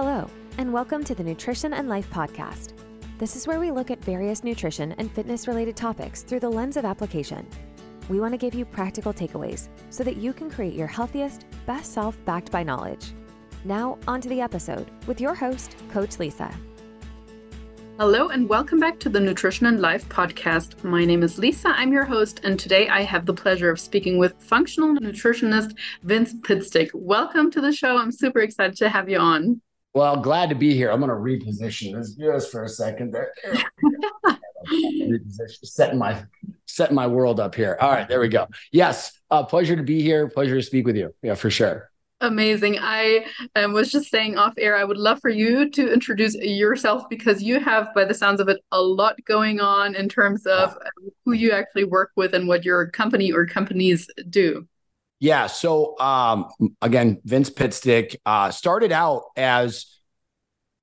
Hello, and welcome to the Nutrition and Life Podcast. This is where we look at various nutrition and fitness related topics through the lens of application. We want to give you practical takeaways so that you can create your healthiest, best self backed by knowledge. Now, on to the episode with your host, Coach Lisa. Hello, and welcome back to the Nutrition and Life podcast. My name is Lisa. I'm your host, and today I have the pleasure of speaking with functional nutritionist Vince Pitstick. Welcome to the show. I'm super excited to have you on. Well, glad to be here. I'm going to reposition this just for a second there. reposition, setting my setting my world up here. All right, there we go. Yes, uh, pleasure to be here. Pleasure to speak with you. Yeah, for sure. Amazing. I um, was just saying off air, I would love for you to introduce yourself because you have, by the sounds of it, a lot going on in terms of who you actually work with and what your company or companies do. Yeah. So, um, again, Vince Pitstick uh, started out as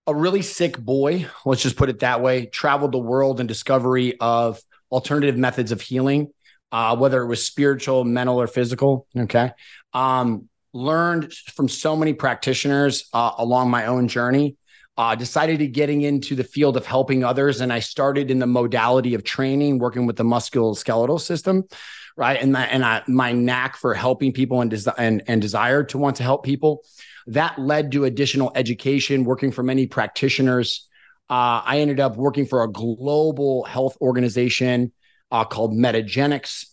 a really sick boy. Let's just put it that way. Traveled the world in discovery of alternative methods of healing, uh, whether it was spiritual, mental, or physical. Okay. Um, learned from so many practitioners uh, along my own journey. Uh, decided to getting into the field of helping others, and I started in the modality of training, working with the musculoskeletal system, right? And my, and I, my knack for helping people and, des- and and desire to want to help people, that led to additional education, working for many practitioners. Uh, I ended up working for a global health organization uh, called Metagenics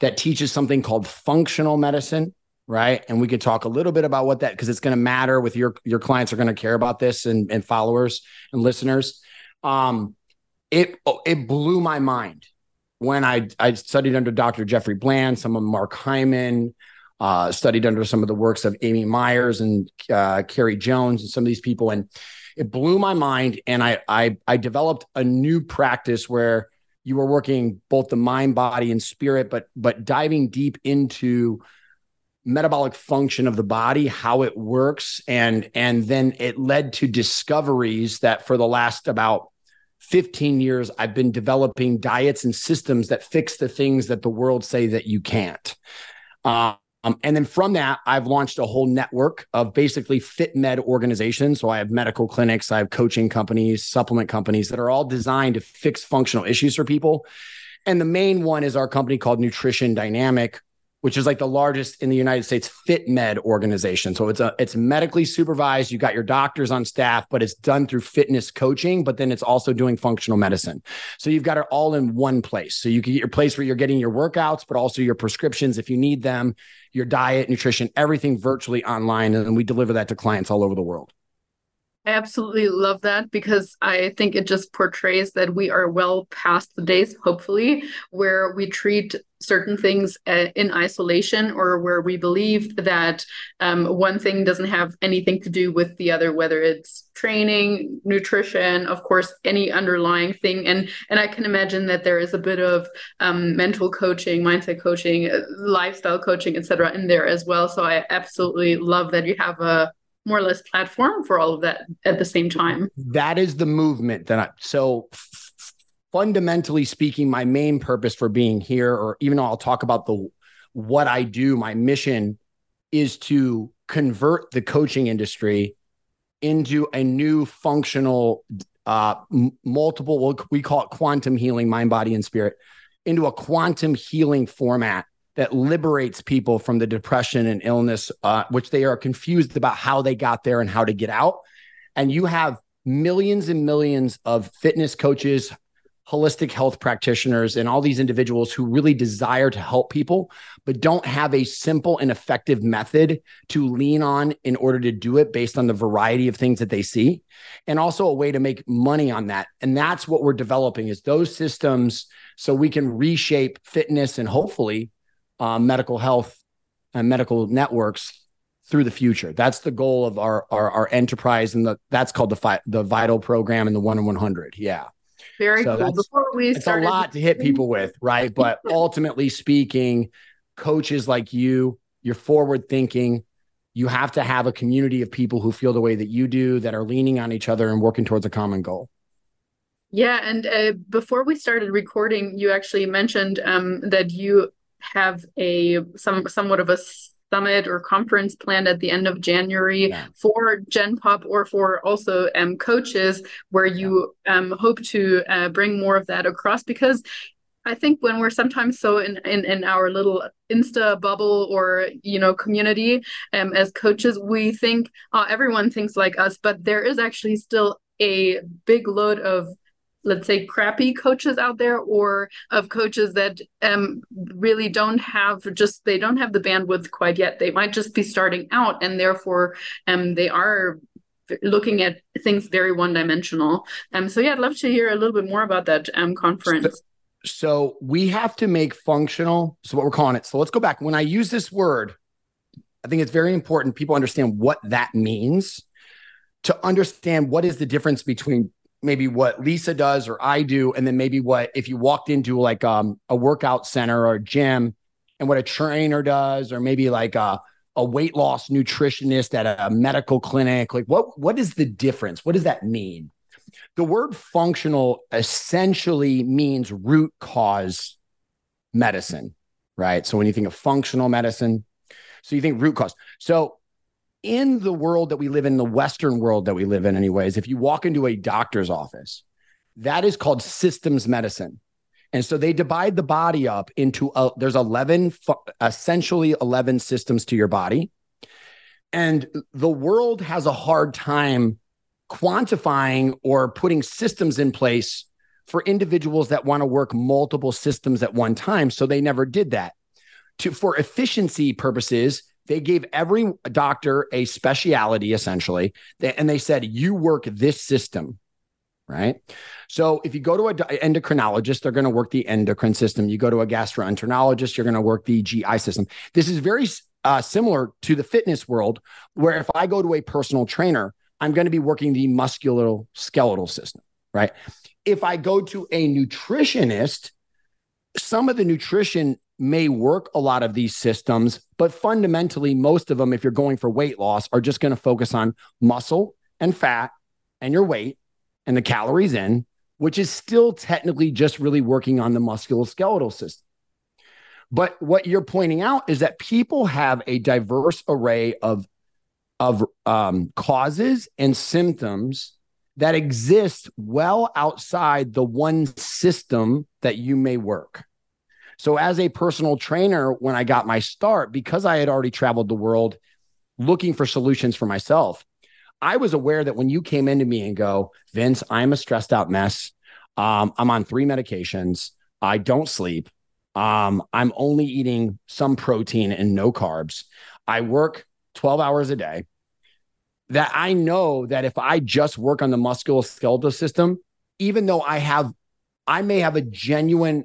that teaches something called functional medicine right? And we could talk a little bit about what that because it's going to matter with your your clients are going to care about this and, and followers and listeners. Um, it it blew my mind when I I studied under Dr. Jeffrey Bland, some of Mark Hyman, uh, studied under some of the works of Amy Myers and uh, Carrie Jones and some of these people, and it blew my mind. And I I I developed a new practice where you were working both the mind, body, and spirit, but but diving deep into metabolic function of the body how it works and and then it led to discoveries that for the last about 15 years i've been developing diets and systems that fix the things that the world say that you can't. Um, and then from that i've launched a whole network of basically fit med organizations. So i have medical clinics i have coaching companies supplement companies that are all designed to fix functional issues for people. And the main one is our company called nutrition dynamic which is like the largest in the United States fit med organization. So it's a it's medically supervised. You got your doctors on staff, but it's done through fitness coaching, but then it's also doing functional medicine. So you've got it all in one place. So you can get your place where you're getting your workouts, but also your prescriptions if you need them, your diet, nutrition, everything virtually online. And we deliver that to clients all over the world. I absolutely love that because I think it just portrays that we are well past the days, hopefully, where we treat certain things uh, in isolation or where we believe that um, one thing doesn't have anything to do with the other, whether it's training, nutrition, of course, any underlying thing. And and I can imagine that there is a bit of um, mental coaching, mindset coaching, uh, lifestyle coaching, etc., in there as well. So I absolutely love that you have a more or less platform for all of that at the same time. That is the movement that I so fundamentally speaking, my main purpose for being here, or even though I'll talk about the what I do, my mission is to convert the coaching industry into a new functional uh m- multiple we call it quantum healing mind body and spirit into a quantum healing format that liberates people from the depression and illness, uh, which they are confused about how they got there and how to get out. And you have millions and millions of fitness coaches, holistic health practitioners, and all these individuals who really desire to help people, but don't have a simple and effective method to lean on in order to do it based on the variety of things that they see, and also a way to make money on that. And that's what we're developing is those systems so we can reshape fitness and hopefully uh, medical health and medical networks through the future. That's the goal of our our, our enterprise, and the that's called the fi- the Vital program and the one in one hundred. Yeah. Very so cool. Before we it's started- a lot to hit people with, right? But ultimately speaking, coaches like you, you're forward thinking. You have to have a community of people who feel the way that you do, that are leaning on each other and working towards a common goal. Yeah, and uh, before we started recording, you actually mentioned um, that you have a some somewhat of a summit or conference planned at the end of January yeah. for Gen Pop or for also um, coaches, where you um, hope to uh, bring more of that across because I think when we're sometimes so in, in, in our little Insta bubble or you know community um, as coaches, we think uh, everyone thinks like us, but there is actually still a big load of let's say crappy coaches out there or of coaches that um, really don't have just they don't have the bandwidth quite yet they might just be starting out and therefore um, they are looking at things very one dimensional um so yeah i'd love to hear a little bit more about that um conference so we have to make functional. So what we're calling it. So let's go back. When I use this word, I think it's very important people understand what that means to understand what is the difference between maybe what Lisa does or I do, and then maybe what if you walked into like um, a workout center or a gym and what a trainer does, or maybe like a, a weight loss nutritionist at a medical clinic. Like what what is the difference? What does that mean? the word functional essentially means root cause medicine, right? So when you think of functional medicine, so you think root cause. So in the world that we live in, the Western world that we live in, anyways, if you walk into a doctor's office, that is called systems medicine. And so they divide the body up into uh, there's 11 essentially 11 systems to your body. And the world has a hard time quantifying or putting systems in place for individuals that want to work multiple systems at one time. So they never did that. To, for efficiency purposes, they gave every doctor a speciality essentially, and they said, You work this system, right? So if you go to an endocrinologist, they're going to work the endocrine system. You go to a gastroenterologist, you're going to work the GI system. This is very uh, similar to the fitness world, where if I go to a personal trainer, I'm going to be working the musculoskeletal system, right? If I go to a nutritionist, some of the nutrition may work a lot of these systems, but fundamentally, most of them, if you're going for weight loss, are just going to focus on muscle and fat and your weight and the calories in, which is still technically just really working on the musculoskeletal system. But what you're pointing out is that people have a diverse array of of um, causes and symptoms that exist well outside the one system that you may work. So, as a personal trainer, when I got my start, because I had already traveled the world looking for solutions for myself, I was aware that when you came into me and go, Vince, I'm a stressed out mess. Um, I'm on three medications. I don't sleep. Um, I'm only eating some protein and no carbs. I work 12 hours a day that I know that if I just work on the musculoskeletal system, even though I have, I may have a genuine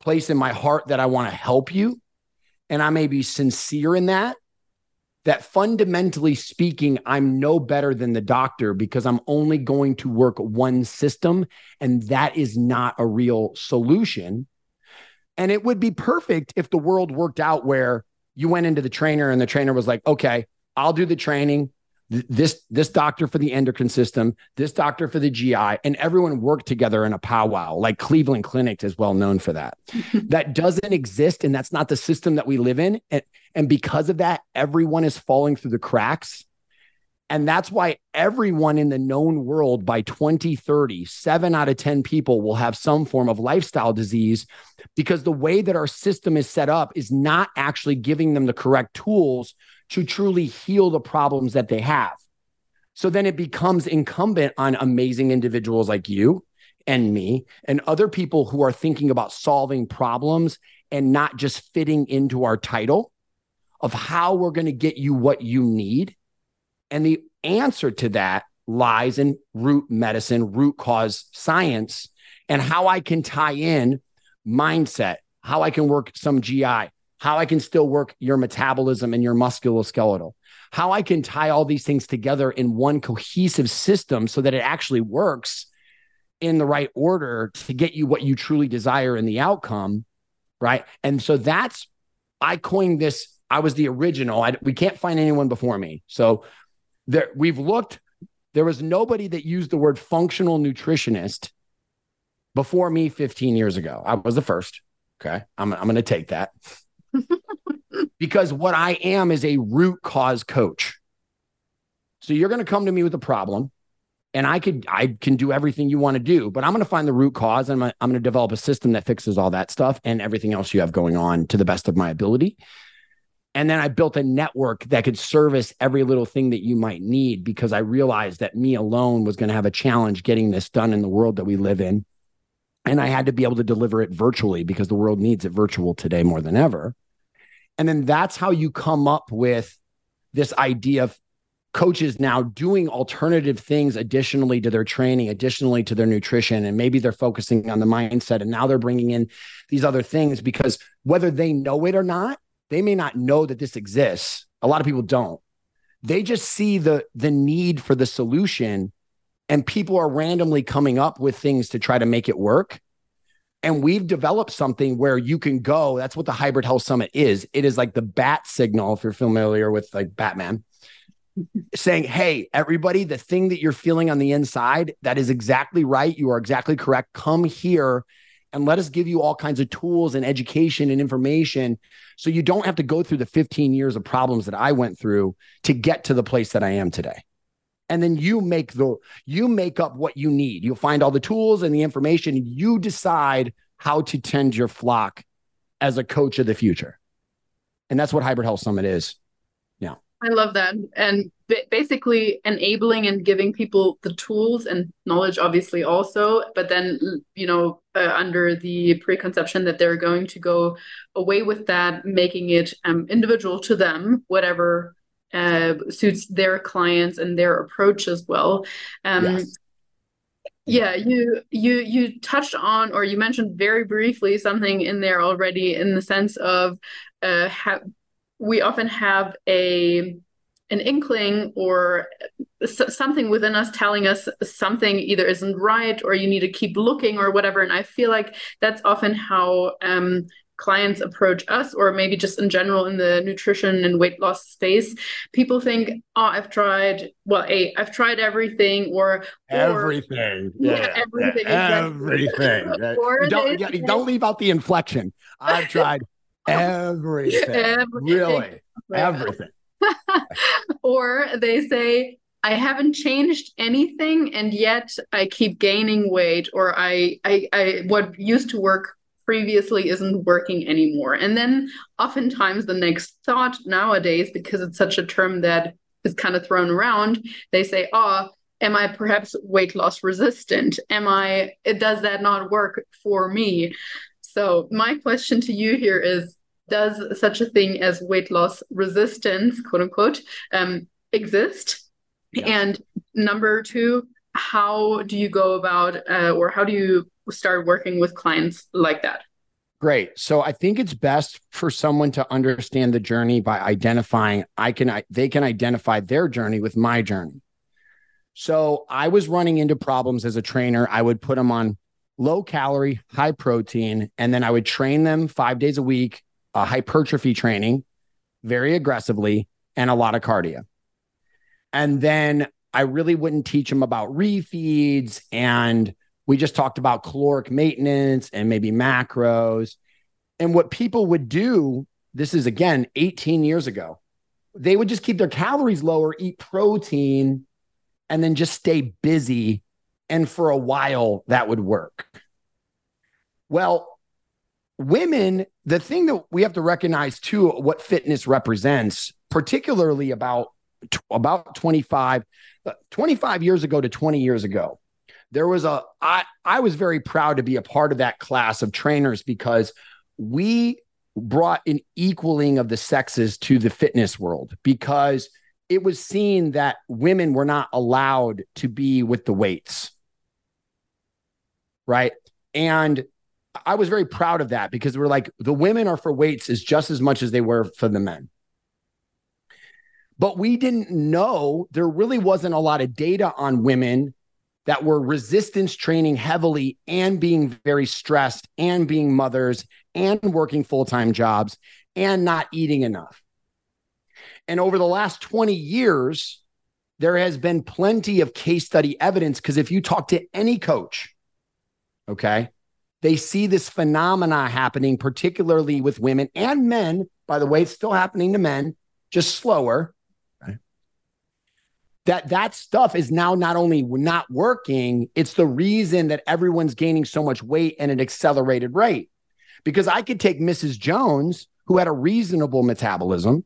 place in my heart that I want to help you, and I may be sincere in that, that fundamentally speaking, I'm no better than the doctor because I'm only going to work one system, and that is not a real solution. And it would be perfect if the world worked out where you went into the trainer and the trainer was like, okay, I'll do the training this this doctor for the endocrine system, this doctor for the GI, and everyone worked together in a powwow. Like Cleveland Clinic is well known for that. that doesn't exist, and that's not the system that we live in. And, and because of that, everyone is falling through the cracks. And that's why everyone in the known world by 2030, seven out of 10 people will have some form of lifestyle disease because the way that our system is set up is not actually giving them the correct tools to truly heal the problems that they have. So then it becomes incumbent on amazing individuals like you and me and other people who are thinking about solving problems and not just fitting into our title of how we're going to get you what you need. And the answer to that lies in root medicine, root cause science, and how I can tie in mindset, how I can work some GI, how I can still work your metabolism and your musculoskeletal, how I can tie all these things together in one cohesive system so that it actually works in the right order to get you what you truly desire in the outcome. Right. And so that's, I coined this. I was the original. I, we can't find anyone before me. So there, we've looked, there was nobody that used the word functional nutritionist before me 15 years ago. I was the first. Okay. I'm, I'm going to take that. because what I am is a root cause coach. So you're going to come to me with a problem and I could I can do everything you want to do, but I'm going to find the root cause and I'm, I'm going to develop a system that fixes all that stuff and everything else you have going on to the best of my ability. And then I built a network that could service every little thing that you might need because I realized that me alone was going to have a challenge getting this done in the world that we live in. And I had to be able to deliver it virtually because the world needs it virtual today more than ever. And then that's how you come up with this idea of coaches now doing alternative things additionally to their training, additionally to their nutrition, and maybe they're focusing on the mindset. And now they're bringing in these other things because whether they know it or not, they may not know that this exists. A lot of people don't. They just see the the need for the solution, and people are randomly coming up with things to try to make it work. And we've developed something where you can go. That's what the Hybrid Health Summit is. It is like the bat signal, if you're familiar with like Batman saying, Hey, everybody, the thing that you're feeling on the inside, that is exactly right. You are exactly correct. Come here and let us give you all kinds of tools and education and information so you don't have to go through the 15 years of problems that I went through to get to the place that I am today. And then you make the you make up what you need. You'll find all the tools and the information. You decide how to tend your flock as a coach of the future. And that's what Hybrid Health Summit is. Yeah. I love that. And basically enabling and giving people the tools and knowledge, obviously, also, but then, you know, uh, under the preconception that they're going to go away with that, making it um, individual to them, whatever uh, suits their clients and their approach as well. Um, yes. Yeah, you you you touched on or you mentioned very briefly something in there already in the sense of uh, ha- we often have a an inkling or something within us telling us something either isn't right or you need to keep looking or whatever and i feel like that's often how um, clients approach us or maybe just in general in the nutrition and weight loss space people think oh i've tried well a i've tried everything or, or everything. yeah, yeah. everything everything. Or don't, yeah, don't leave out the inflection. I've tried everything. everything. Really, everything. or they say, I haven't changed anything, and yet I keep gaining weight, or I, I, I, what used to work previously isn't working anymore. And then oftentimes the next thought nowadays, because it's such a term that is kind of thrown around, they say, oh, am I perhaps weight loss resistant? Am I, does that not work for me? So, my question to you here is Does such a thing as weight loss resistance, quote unquote, um, exist? Yeah. And number two, how do you go about uh, or how do you start working with clients like that? Great. So I think it's best for someone to understand the journey by identifying I can I, they can identify their journey with my journey. So I was running into problems as a trainer. I would put them on low calorie, high protein, and then I would train them five days a week, uh, hypertrophy training, very aggressively, and a lot of cardio. And then I really wouldn't teach them about refeeds. And we just talked about caloric maintenance and maybe macros. And what people would do, this is again 18 years ago, they would just keep their calories lower, eat protein, and then just stay busy and for a while that would work. Well, women, the thing that we have to recognize too, what fitness represents, particularly about about 25, uh, 25 years ago to 20 years ago, there was a I I was very proud to be a part of that class of trainers because we brought an equaling of the sexes to the fitness world because it was seen that women were not allowed to be with the weights right? And I was very proud of that because we're like the women are for weights as just as much as they were for the men. But we didn't know there really wasn't a lot of data on women that were resistance training heavily and being very stressed and being mothers and working full time jobs and not eating enough. And over the last 20 years, there has been plenty of case study evidence because if you talk to any coach, Okay. They see this phenomena happening, particularly with women and men, by the way, it's still happening to men, just slower. That that stuff is now not only not working, it's the reason that everyone's gaining so much weight at an accelerated rate. Because I could take Mrs. Jones, who had a reasonable metabolism,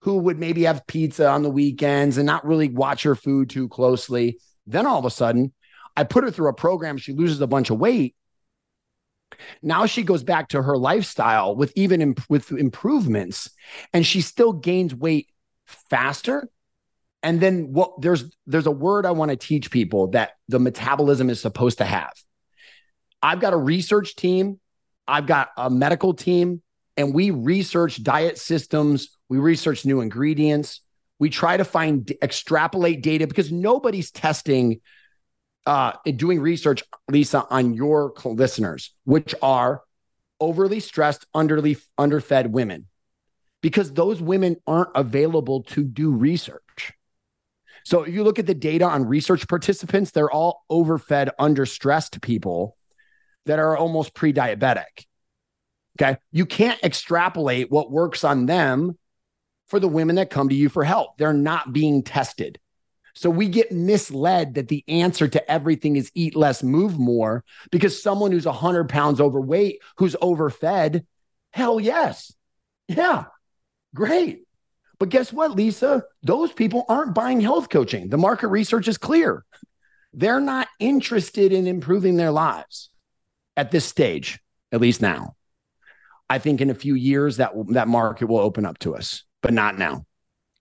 who would maybe have pizza on the weekends and not really watch her food too closely. Then all of a sudden, I put her through a program, she loses a bunch of weight. Now she goes back to her lifestyle with even imp- with improvements and she still gains weight faster. And then what there's there's a word I want to teach people that the metabolism is supposed to have. I've got a research team, I've got a medical team, and we research diet systems, we research new ingredients, we try to find extrapolate data because nobody's testing uh, doing research, Lisa, on your listeners, which are overly stressed, underly underfed women, because those women aren't available to do research. So if you look at the data on research participants, they're all overfed, understressed people that are almost pre-diabetic. Okay. You can't extrapolate what works on them for the women that come to you for help. They're not being tested. So we get misled that the answer to everything is eat less, move more, because someone who's 100 pounds overweight, who's overfed, hell yes. Yeah, great. But guess what, Lisa? Those people aren't buying health coaching. The market research is clear. They're not interested in improving their lives at this stage, at least now. I think in a few years that that market will open up to us, but not now.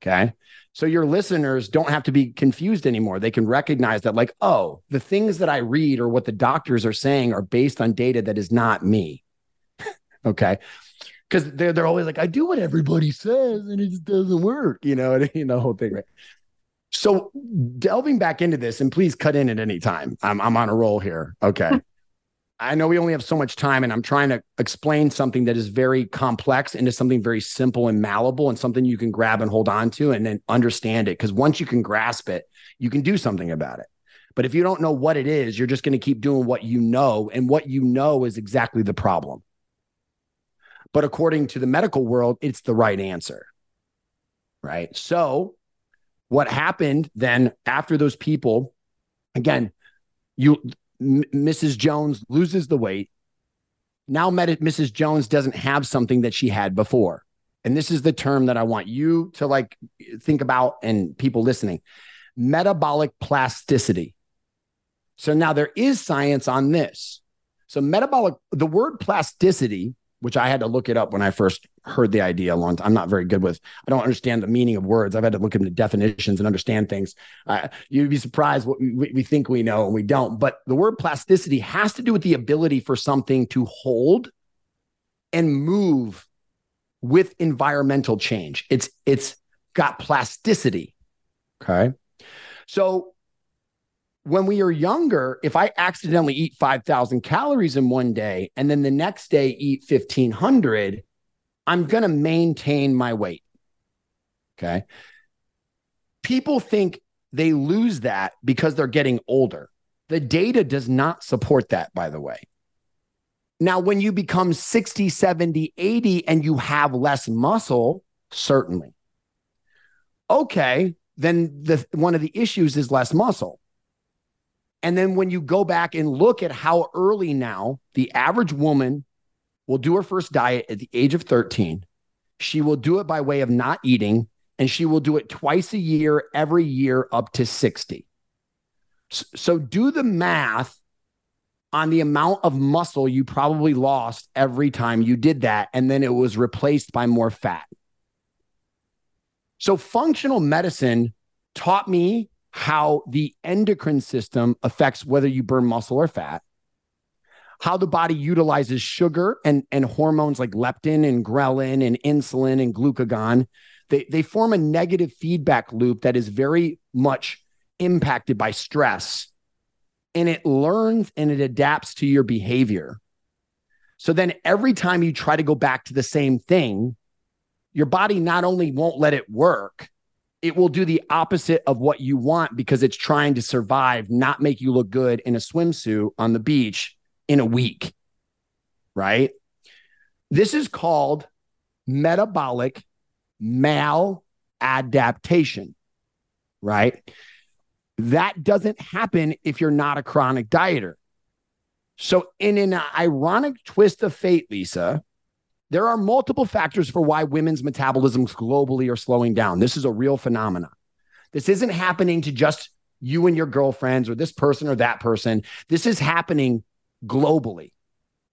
Okay. So your listeners don't have to be confused anymore. They can recognize that, like, oh, the things that I read or what the doctors are saying are based on data that is not me. okay. Because they're, they're always like, I do what everybody says and it just doesn't work, you know, you know, the whole thing, right? So delving back into this, and please cut in at any time. I'm, I'm on a roll here. Okay. I know we only have so much time, and I'm trying to explain something that is very complex into something very simple and malleable and something you can grab and hold on to and then understand it. Because once you can grasp it, you can do something about it. But if you don't know what it is, you're just going to keep doing what you know. And what you know is exactly the problem. But according to the medical world, it's the right answer. Right. So, what happened then after those people, again, you M- Mrs. Jones loses the weight. Now, Mrs. Jones doesn't have something that she had before. And this is the term that I want you to like think about and people listening metabolic plasticity. So now there is science on this. So, metabolic, the word plasticity which I had to look it up when I first heard the idea long time. I'm not very good with, I don't understand the meaning of words. I've had to look into definitions and understand things. Uh, you'd be surprised what we, we think we know and we don't. But the word plasticity has to do with the ability for something to hold and move with environmental change. It's, it's got plasticity. Okay. So when we are younger, if I accidentally eat 5,000 calories in one day and then the next day eat 1,500, I'm going to maintain my weight. Okay. People think they lose that because they're getting older. The data does not support that, by the way. Now, when you become 60, 70, 80, and you have less muscle, certainly. Okay, then the one of the issues is less muscle. And then when you go back and look at how early now the average woman will do her first diet at the age of 13, she will do it by way of not eating, and she will do it twice a year, every year up to 60. So do the math on the amount of muscle you probably lost every time you did that. And then it was replaced by more fat. So functional medicine taught me how the endocrine system affects whether you burn muscle or fat, how the body utilizes sugar and, and hormones like leptin and ghrelin and insulin and glucagon. They, they form a negative feedback loop that is very much impacted by stress and it learns and it adapts to your behavior. So then every time you try to go back to the same thing, your body not only won't let it work, it will do the opposite of what you want because it's trying to survive, not make you look good in a swimsuit on the beach in a week. Right. This is called metabolic maladaptation, right? That doesn't happen if you're not a chronic dieter. So, in an ironic twist of fate, Lisa, there are multiple factors for why women's metabolisms globally are slowing down. This is a real phenomenon. This isn't happening to just you and your girlfriends or this person or that person. This is happening globally.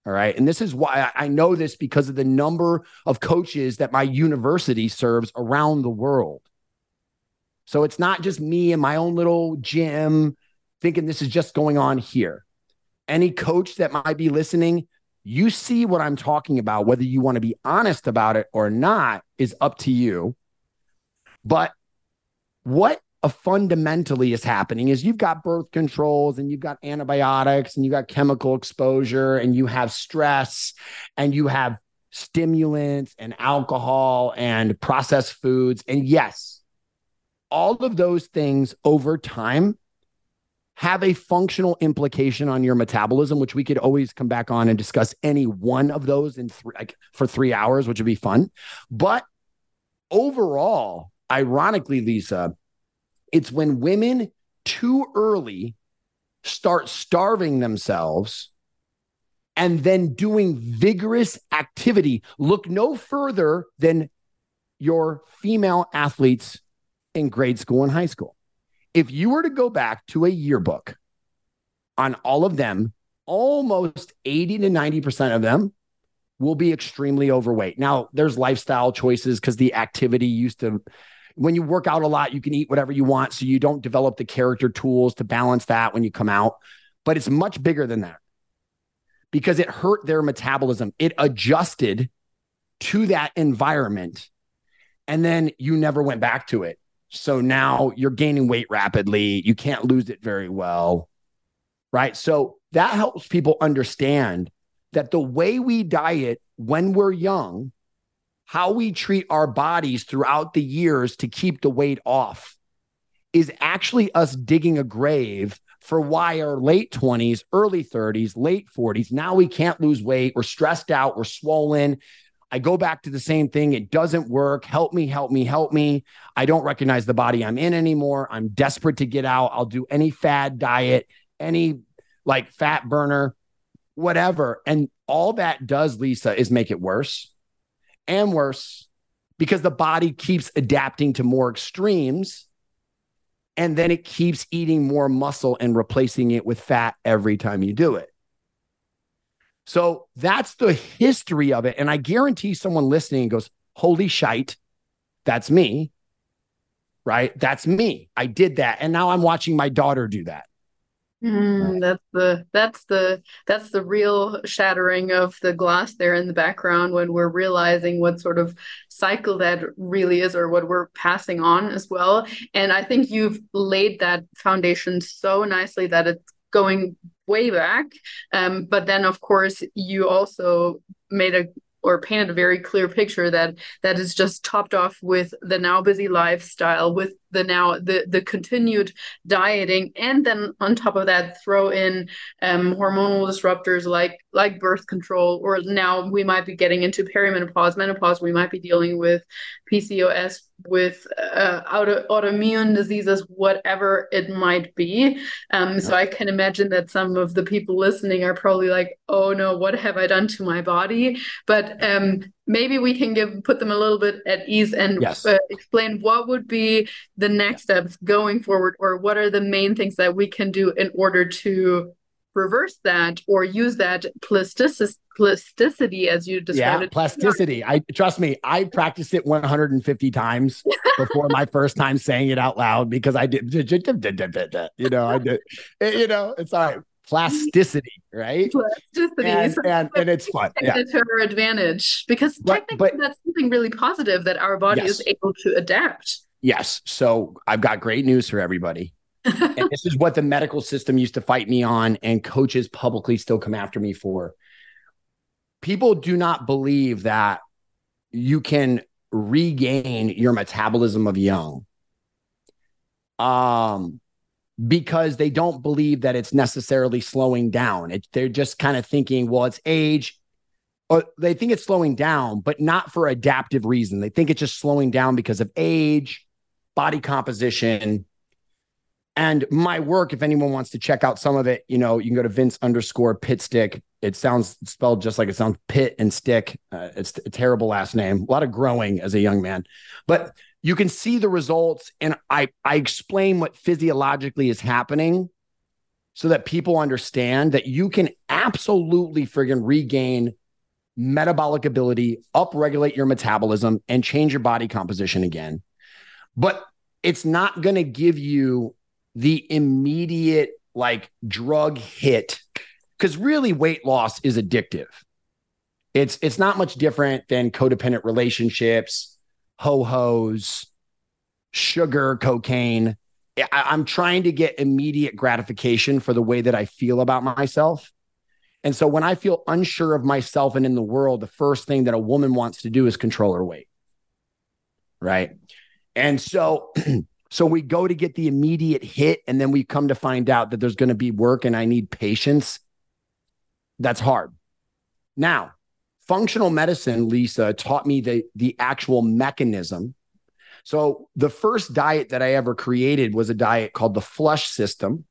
All right. And this is why I know this because of the number of coaches that my university serves around the world. So it's not just me in my own little gym thinking this is just going on here. Any coach that might be listening, you see what I'm talking about. Whether you want to be honest about it or not is up to you. But what fundamentally is happening is you've got birth controls and you've got antibiotics and you've got chemical exposure and you have stress and you have stimulants and alcohol and processed foods. And yes, all of those things over time have a functional implication on your metabolism, which we could always come back on and discuss any one of those in three, like for three hours, which would be fun. But overall, ironically, Lisa, it's when women too early start starving themselves and then doing vigorous activity. Look no further than your female athletes in grade school and high school. If you were to go back to a yearbook on all of them, almost 80 to 90% of them will be extremely overweight. Now, there's lifestyle choices because the activity used to when you work out a lot, you can eat whatever you want. So you don't develop the character tools to balance that when you come out. But it's much bigger than that because it hurt their metabolism. It adjusted to that environment. And then you never went back to it. So now you're gaining weight rapidly. You can't lose it very well. Right. So that helps people understand that the way we diet when we're young how we treat our bodies throughout the years to keep the weight off is actually us digging a grave for why our late 20s, early 30s, late 40s, now we can't lose weight. We're stressed out, we're swollen. I go back to the same thing. It doesn't work. Help me, help me, help me. I don't recognize the body I'm in anymore. I'm desperate to get out. I'll do any fad diet, any like fat burner, whatever. And all that does, Lisa, is make it worse and worse because the body keeps adapting to more extremes and then it keeps eating more muscle and replacing it with fat every time you do it. So that's the history of it. And I guarantee someone listening goes, Holy shite, that's me. Right? That's me. I did that. And now I'm watching my daughter do that. Mm, that's the that's the that's the real shattering of the glass there in the background when we're realizing what sort of cycle that really is or what we're passing on as well. And I think you've laid that foundation so nicely that it's going way back. Um, but then of course you also made a or painted a very clear picture that that is just topped off with the now busy lifestyle with the now the the continued dieting and then on top of that throw in um, hormonal disruptors like like birth control or now we might be getting into perimenopause menopause we might be dealing with pcos with uh, auto, autoimmune diseases whatever it might be. Um, so i can imagine that some of the people listening are probably like oh no what have i done to my body? But um, maybe we can give put them a little bit at ease and yes. uh, explain what would be the next steps going forward or what are the main things that we can do in order to reverse that or use that plasticity as you described yeah, it. plasticity i trust me i practiced it 150 times before my first time saying it out loud because i did you know i did eh, you know it's all right plasticity, right? Plasticity. And, and, and it's fun. Yeah. To our advantage because technically but, that's something really positive that our body yes. is able to adapt. Yes. So I've got great news for everybody. and this is what the medical system used to fight me on, and coaches publicly still come after me for. People do not believe that you can regain your metabolism of young. Um, because they don't believe that it's necessarily slowing down. It, they're just kind of thinking, well, it's age. or they think it's slowing down, but not for adaptive reason. They think it's just slowing down because of age, body composition. And my work, if anyone wants to check out some of it, you know, you can go to Vince underscore Pitstick. It sounds spelled just like it sounds pit and stick. Uh, it's a terrible last name. A lot of growing as a young man, but you can see the results. And I, I explain what physiologically is happening so that people understand that you can absolutely friggin' regain metabolic ability, upregulate your metabolism, and change your body composition again. But it's not going to give you the immediate like drug hit because really weight loss is addictive. It's it's not much different than codependent relationships, ho hos, sugar, cocaine. I, am trying to get immediate gratification for the way that I feel about myself. And so when I feel unsure of myself and in the world, the first thing that a woman wants to do is control her weight. Right. And so so we go to get the immediate hit and then we come to find out that there's going to be work and I need patience. That's hard. Now, functional medicine, Lisa, taught me the the actual mechanism. So the first diet that I ever created was a diet called the flush system,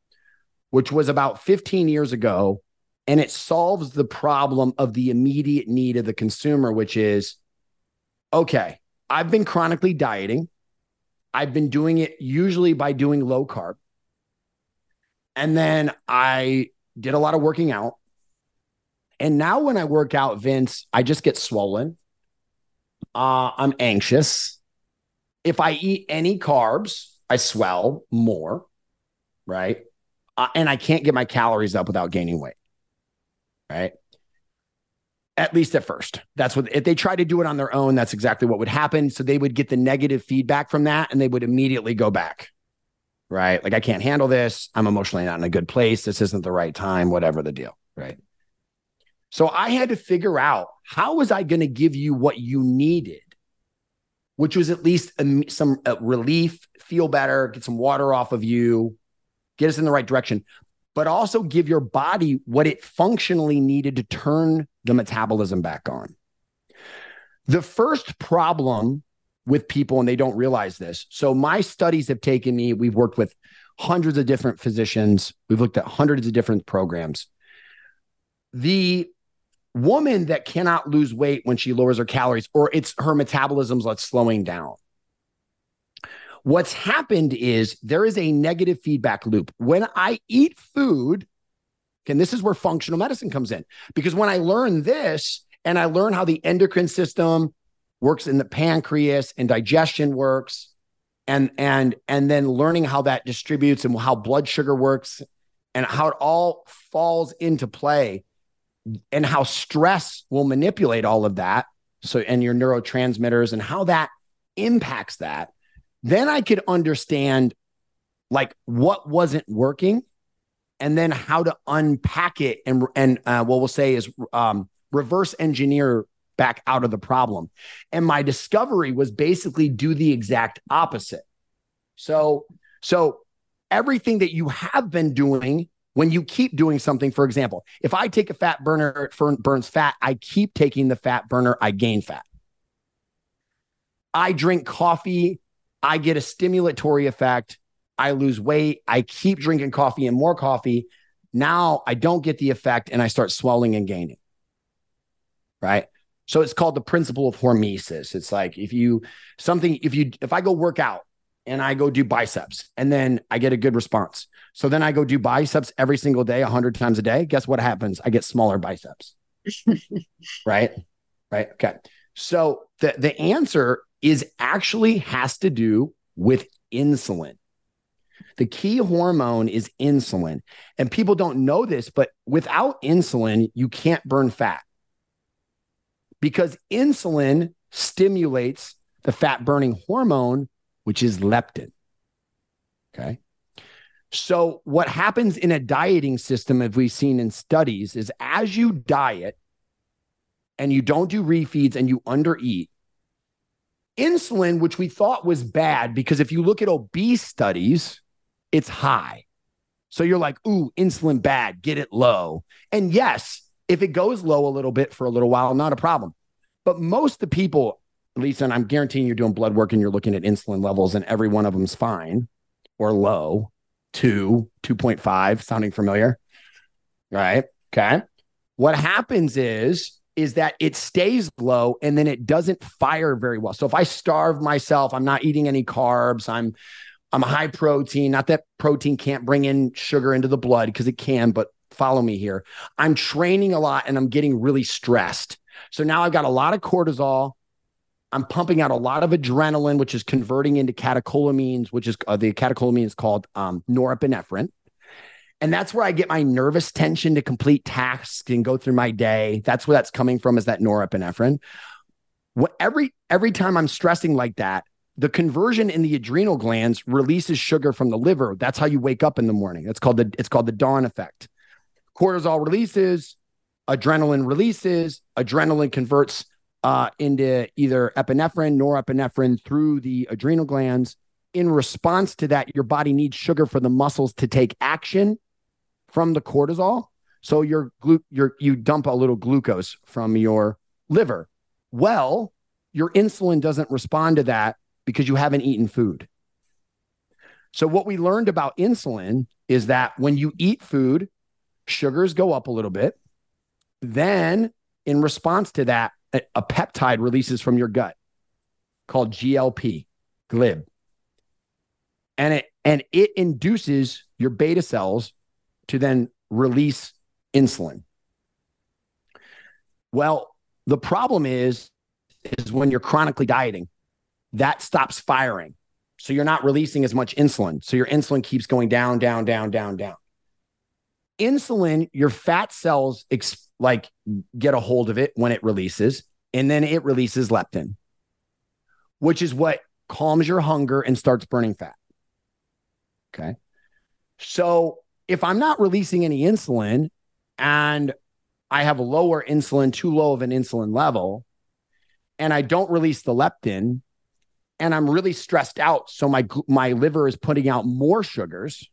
which was about 15 years ago and it solves the problem of the immediate need of the consumer, which is okay, I've been chronically dieting. I've been doing it usually by doing low carb. And then I did a lot of working out. And now when I work out, Vince, I just get swollen. Uh, I'm anxious. If I eat any carbs, I swell more, right? Uh, and I can't get my calories up without gaining weight right? At least at first. That's what if they try to do it on their own, that's exactly what would happen. So they would get the negative feedback from that and they would immediately go back. Right. Like, I can't handle this. I'm emotionally not in a good place. This isn't the right time, whatever the deal. Right. So I had to figure out how was I going to give you what you needed, which was at least a, some uh, relief, feel better, get some water off of you, get us in the right direction but also give your body what it functionally needed to turn the metabolism back on. The first problem with people, and they don't realize this. So, my studies have taken me, we've worked with hundreds of different physicians, we've looked at hundreds of different programs. The woman that cannot lose weight when she lowers her calories, or it's her metabolism's like slowing down What's happened is there is a negative feedback loop. When I eat food, and this is where functional medicine comes in, because when I learn this and I learn how the endocrine system works in the pancreas and digestion works, and and and then learning how that distributes and how blood sugar works and how it all falls into play and how stress will manipulate all of that so and your neurotransmitters and how that impacts that then I could understand like what wasn't working and then how to unpack it and and uh, what we'll say is um, reverse engineer back out of the problem. And my discovery was basically do the exact opposite. So so everything that you have been doing when you keep doing something, for example, if I take a fat burner, it burns fat, I keep taking the fat burner, I gain fat. I drink coffee I get a stimulatory effect. I lose weight. I keep drinking coffee and more coffee. Now I don't get the effect and I start swelling and gaining. Right. So it's called the principle of hormesis. It's like if you something, if you, if I go work out and I go do biceps and then I get a good response. So then I go do biceps every single day, 100 times a day. Guess what happens? I get smaller biceps. right. Right. Okay. So the, the answer is actually has to do with insulin. The key hormone is insulin. And people don't know this, but without insulin, you can't burn fat because insulin stimulates the fat burning hormone, which is leptin. Okay. So, what happens in a dieting system, as we've seen in studies, is as you diet and you don't do refeeds and you undereat, Insulin, which we thought was bad, because if you look at obese studies, it's high. So you're like, ooh, insulin bad, get it low. And yes, If it goes low a little bit for a little while, not a problem. But most of the people, Lisa, and I'm guaranteeing you're doing blood work and you're looking at insulin levels, and every one of them's fine or low, two, 2.5, sounding familiar. Right. Okay. What happens is, is that it stays low and then it doesn't fire very well. So if I starve myself, I'm not eating any carbs, I'm I'm a high protein, not that protein can't bring in sugar into the blood because it can, but follow me here. I'm training a lot and I'm getting really stressed. So now I've got a lot of cortisol. I'm pumping out a lot of adrenaline, which is converting into catecholamines, which is uh, the catecholamine is called um, norepinephrine. And that's where I get my nervous tension to complete tasks and go through my day. That's where that's coming from is that norepinephrine. What every every time I'm stressing like that, the conversion in the adrenal glands releases sugar from the liver. That's how you wake up in the morning. It's called the it's called the dawn effect. Cortisol releases, adrenaline releases, adrenaline converts uh, into either epinephrine, norepinephrine through the adrenal glands. In response to that, your body needs sugar for the muscles to take action from the cortisol. So your glu- your you dump a little glucose from your liver. Well, your insulin doesn't respond to that because you haven't eaten food. So what we learned about insulin is that when you eat food, sugars go up a little bit. Then in response to that, a, a peptide releases from your gut called GLP, GLIB. And it and it induces your beta cells to then release insulin. Well, the problem is is when you're chronically dieting, that stops firing. So you're not releasing as much insulin. So your insulin keeps going down, down, down, down, down. Insulin, your fat cells like get a hold of it when it releases, and then it releases leptin, which is what calms your hunger and starts burning fat. Okay. So if I'm not releasing any insulin and I have a lower insulin, too low of an insulin level, and I don't release the leptin, and I'm really stressed out, so my my liver is putting out more sugars.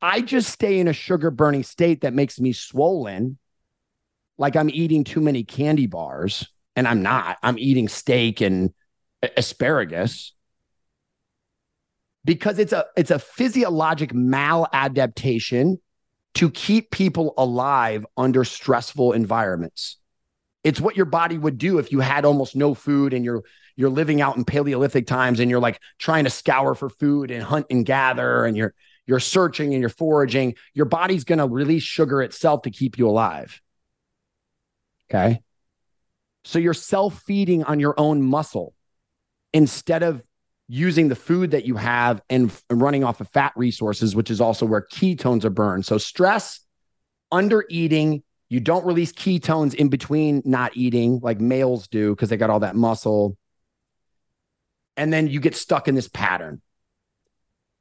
I just stay in a sugar burning state that makes me swollen, like I'm eating too many candy bars, and I'm not. I'm eating steak and asparagus because it's a it's a physiologic maladaptation to keep people alive under stressful environments. It's what your body would do if you had almost no food and you're you're living out in paleolithic times and you're like trying to scour for food and hunt and gather and you're you're searching and you're foraging. Your body's going to release sugar itself to keep you alive. Okay? So you're self-feeding on your own muscle instead of using the food that you have and, and running off of fat resources, which is also where ketones are burned. So stress, under eating, you don't release ketones in between not eating like males do because they got all that muscle. And then you get stuck in this pattern.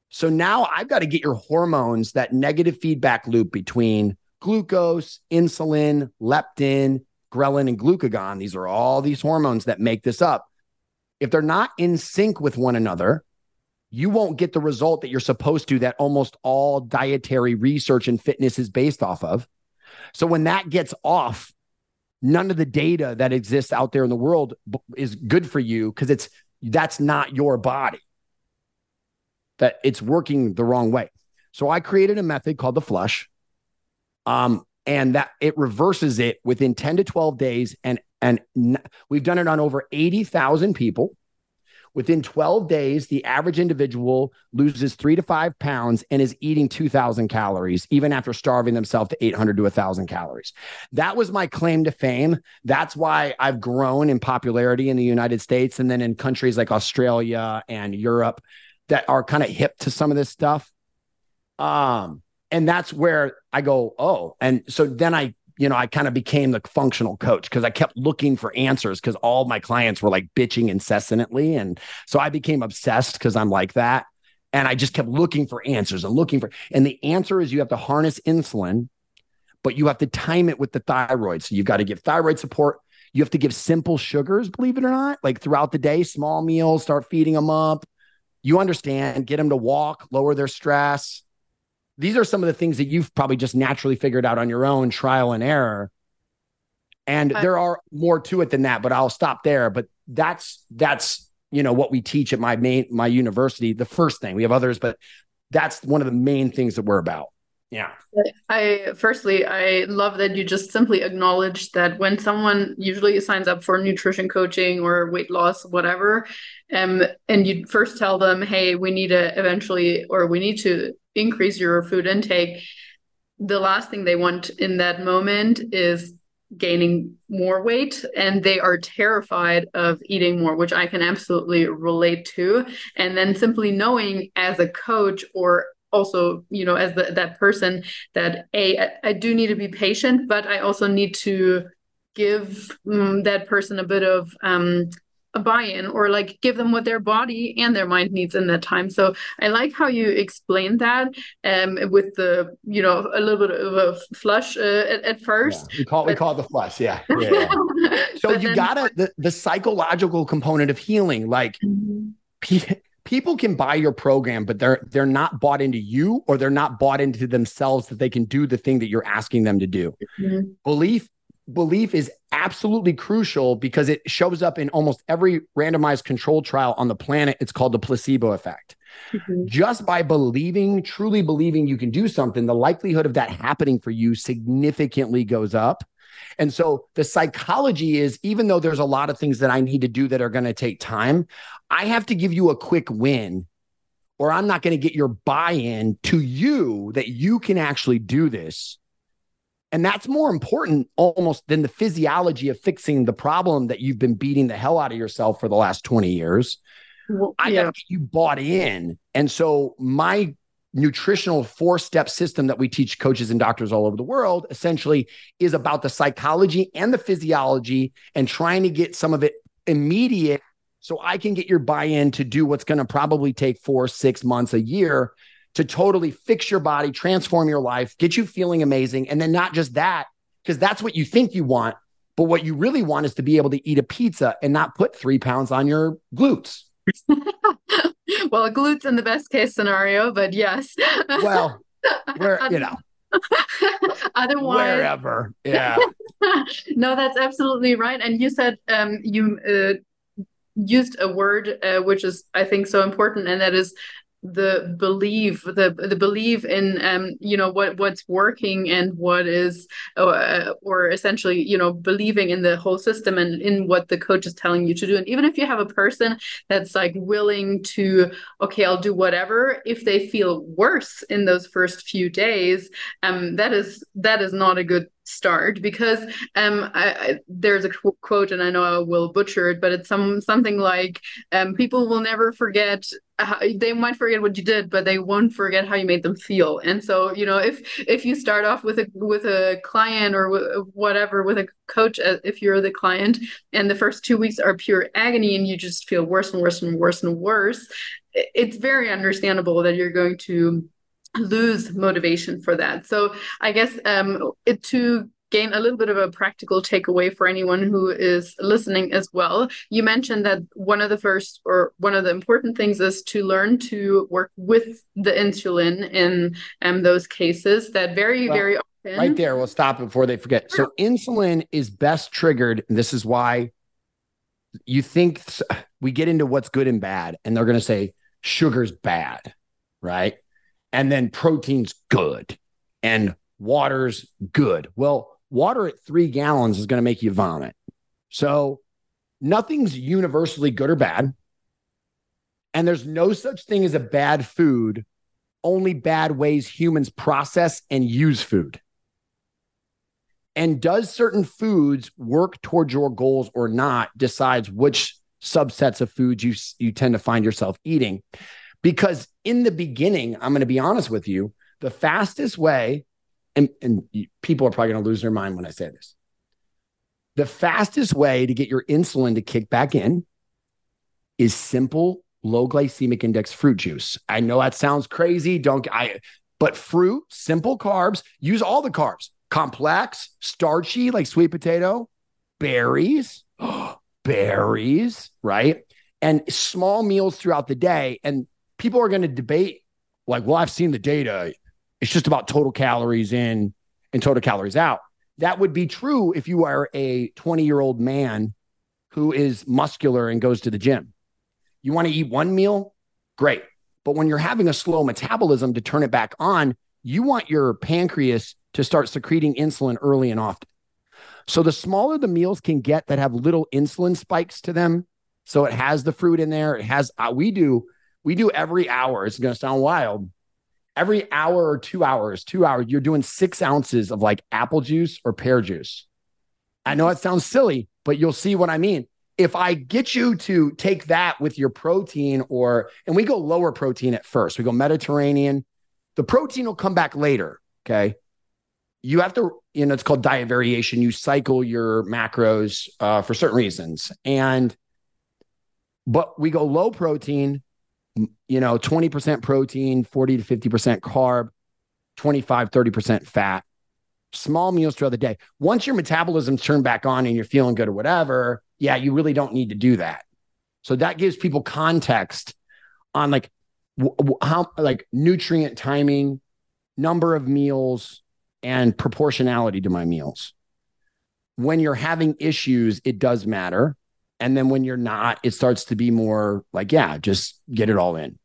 So now I've got to get your hormones, that negative feedback loop between glucose, insulin, leptin, ghrelin, and glucagon. These are all these hormones that make this up if they're not in sync with one another, you won't get the result that you're supposed to, that almost all dietary research and fitness is based off of. So when that gets off, none of the data that exists out there in the world is good for you because it's that's not your body. That it's working the wrong way. So I created a method called the flush. Um, and that it reverses it within 10 to 12 days and and we've done it on over 80,000 people. Within 12 days, the average individual loses three to five pounds and is eating 2,000 calories, even after starving themselves to 800 to 1,000 calories. That was my claim to fame. That's why I've grown in popularity in the United States and then in countries like Australia and Europe that are kind of hip to some of this stuff. Um, and that's where I go, oh, and so then I you know, I kind of became the functional coach because I kept looking for answers because all my clients were like bitching incessantly. And so I became obsessed because I'm like that. And I just kept looking for answers and looking for, and the answer is you have to harness insulin, but you have to time it with the thyroid. So you've got to give thyroid support. You have to give simple sugars, believe it or not, like throughout the day, small meals, start feeding them up. You understand, get them to walk, lower their stress these are some of the things that you've probably just naturally figured out on your own trial and error. And there are more to it than that, but I'll stop there. But that's that's you know what we teach at my main my university. The first thing we have others, but that's one of the main things that we're about. Yeah. I firstly, I love that you just simply acknowledge that when someone usually signs up for nutrition coaching or weight loss, whatever, um, and you first tell them, hey, we need to eventually, or we need to increase your food intake. The last thing they want in that moment is gaining more weight and they are terrified of eating more which i can absolutely relate to and then simply knowing as a coach or also you know as the, that person that a I, I do need to be patient but i also need to give um, that person a bit of um, a buy-in or like give them what their body and their mind needs in that time so i like how you explained that um, with the you know a little bit of a flush uh, at, at first Yeah. We call we but- call it the flush. Yeah. yeah, yeah. So But you then- gotta the, the psychological component of healing, like Mhm. pe- people can buy your program, but they're they're not bought into you or they're not bought into themselves that they can do the thing that you're asking them to do. Mhm. Belief belief is absolutely crucial because it shows up in almost every randomized control trial on the planet. It's called the placebo effect. Mhm. Just by believing, truly believing you can do something, the likelihood of that happening for you significantly goes up. And so the psychology is even though there's a lot of things that I need to do that are going to take time, I have to give you a quick win or I'm not going to get your buy in to you that you can actually do this. And that's more important almost than the physiology of fixing the problem that you've been beating the hell out of yourself for the last 20 years. Well, I yeah. got to get you bought in. And so my nutritional four step system that we teach coaches and doctors all over the world essentially is about the psychology and the physiology and trying to get some of it immediate so I can get your buy in to do what's going to probably take four, six months, a year to totally fix your body, transform your life, get you feeling amazing. And then not just that, because that's what you think you want. But what you really want is to be able to eat a pizza and not put three pounds on your glutes. well, glutes in the best case scenario, but yes. Well, where you know, Otherwise, wherever. Yeah. no, that's absolutely right. And you said um, you uh, used a word uh, which is, I think, so important, and that is the belief, the the belief in um, you know what what's working and what is, uh, or essentially, you know, believing in the whole system and in what the coach is telling you to do. And even if you have a person that's like willing to, okay, I'll do whatever, if they feel worse in those first few days, um, that is that is not a good start because um I, I, there's a qu- quote and I know I will butcher it but it's some something like um people will never forget how, they might forget what you did but they won't forget how you made them feel and so you know if if you start off with a with a client or w- whatever with a coach uh, if you're the client and the first two weeks are pure agony and you just feel worse and worse and worse and worse it's very understandable that you're going to lose motivation for that. So I guess um, it, to gain a little bit of a practical takeaway for anyone who is listening as well, you mentioned that one of the first or one of the important things is to learn to work with the insulin in um, those cases that very, Well, very often. right there. We'll stop before they forget. So insulin is best triggered. And this is why you think we get into what's good and bad, and they're going to say sugar's bad, right? And then protein's good and water's good. Well, water at three gallons is going to make you vomit. So nothing's universally good or bad. And there's no such thing as a bad food, only bad ways humans process and use food. And does certain foods work towards your goals or not decides which subsets of foods you, you tend to find yourself eating. Because in the beginning, I'm going to be honest with you, the fastest way, and, and people are probably going to lose their mind when I say this. The fastest way to get your insulin to kick back in is simple low glycemic index fruit juice. I know that sounds crazy. Don't I but fruit, simple carbs, use all the carbs. Complex, starchy like sweet potato, berries, berries, right? And small meals throughout the day and people are going to debate like, well, I've seen the data. It's just about total calories in and total calories out. That would be true if you are a 20 year old man who is muscular and goes to the gym. You want to eat one meal? Great. But when you're having a slow metabolism to turn it back on, you want your pancreas to start secreting insulin early and often. So the smaller the meals can get that have little insulin spikes to them, so it has the fruit in there. It has uh, we do we do every hour. It's going to sound wild. Every hour or two hours, two hours, you're doing six ounces of like apple juice or pear juice. I know it sounds silly, but you'll see what I mean. If I get you to take that with your protein, or and we go lower protein at first, we go Mediterranean. The protein will come back later. Okay you have to, you know, it's called diet variation. You cycle your macros uh, for certain reasons. And, but we go low protein, you know, 20% protein, 40 to 50% carb, 25, 30% fat, small meals throughout the day. Once your metabolism's turned back on and you're feeling good or whatever, yeah, you really don't need to do that. So that gives people context on like how, like nutrient timing, number of meals, and proportionality to my meals. When you're having issues, it does matter. And then when you're not, it starts to be more like, yeah, just get it all in.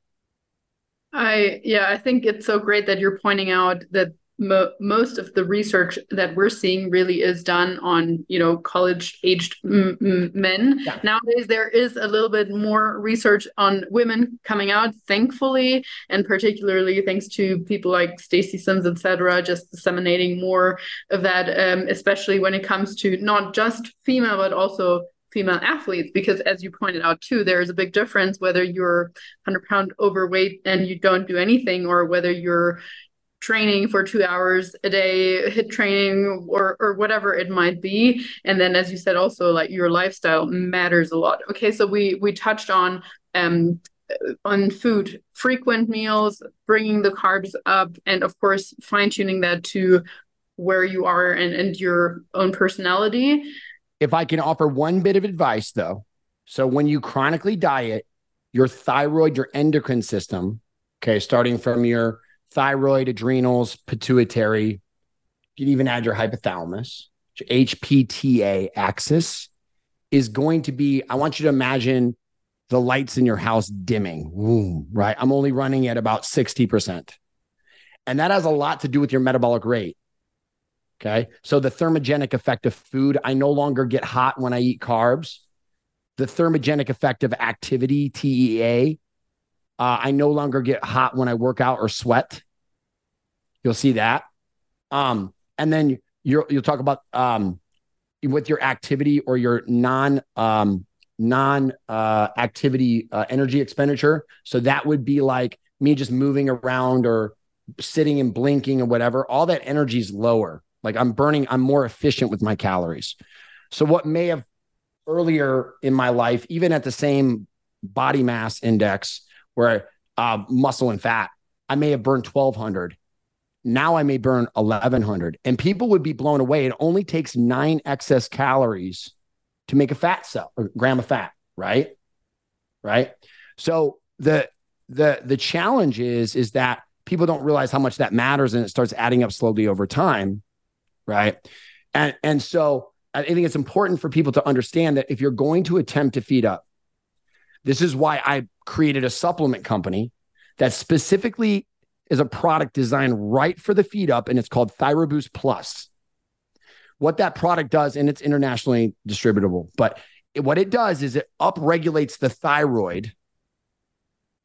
I, yeah, I think it's so great that you're pointing out that mo- most of the research that we're seeing really is done on you know college aged m- m- men yeah. nowadays there is a little bit more research on women coming out thankfully and particularly thanks to people like stacy sims etc just disseminating more of that um, especially when it comes to not just female but also female athletes because as you pointed out too there is a big difference whether you're 100 pound overweight and you don't do anything or whether you're training for two hours a day, HIIT training or or whatever it might be. And then as you said, also like your lifestyle matters a lot. Okay, so we we touched on um on food, frequent meals, bringing the carbs up, and of course fine tuning that to where you are and, and your own personality. If I can offer one bit of advice though, so when you chronically diet, your thyroid, your endocrine system, okay, starting from your thyroid, adrenals, pituitary. You can even add your hypothalamus, your HPTA axis is going to be. I want you to imagine the lights in your house dimming, right? I'm only running at about 60%. And that has a lot to do with your metabolic rate. Okay. So the thermogenic effect of food, I no longer get hot when I eat carbs. The thermogenic effect of activity, TEA, uh, I no longer get hot when I work out or sweat. You'll see that. Um, and then you will talk about um, with your activity or your non um, non uh, activity uh, energy expenditure. So that would be like me just moving around or sitting and blinking or whatever. All that energy is lower. Like I'm burning. I'm more efficient with my calories. So what may have earlier in my life, even at the same body mass index, where uh, muscle and fat, I may have burned 1200. Now I may burn 1100. And people would be blown away. It only takes nine excess calories to make a fat cell or gram of fat, right? Right. So the the the challenge is is that people don't realize how much that matters and it starts adding up slowly over time. Right. And and so I think it's important for people to understand that if you're going to attempt to feed up, this is why I created a supplement company that specifically is a product designed right for the feed up, and it's called ThyroBoost Plus. What that product does, and it's internationally distributable, but it, what it does is it upregulates the thyroid.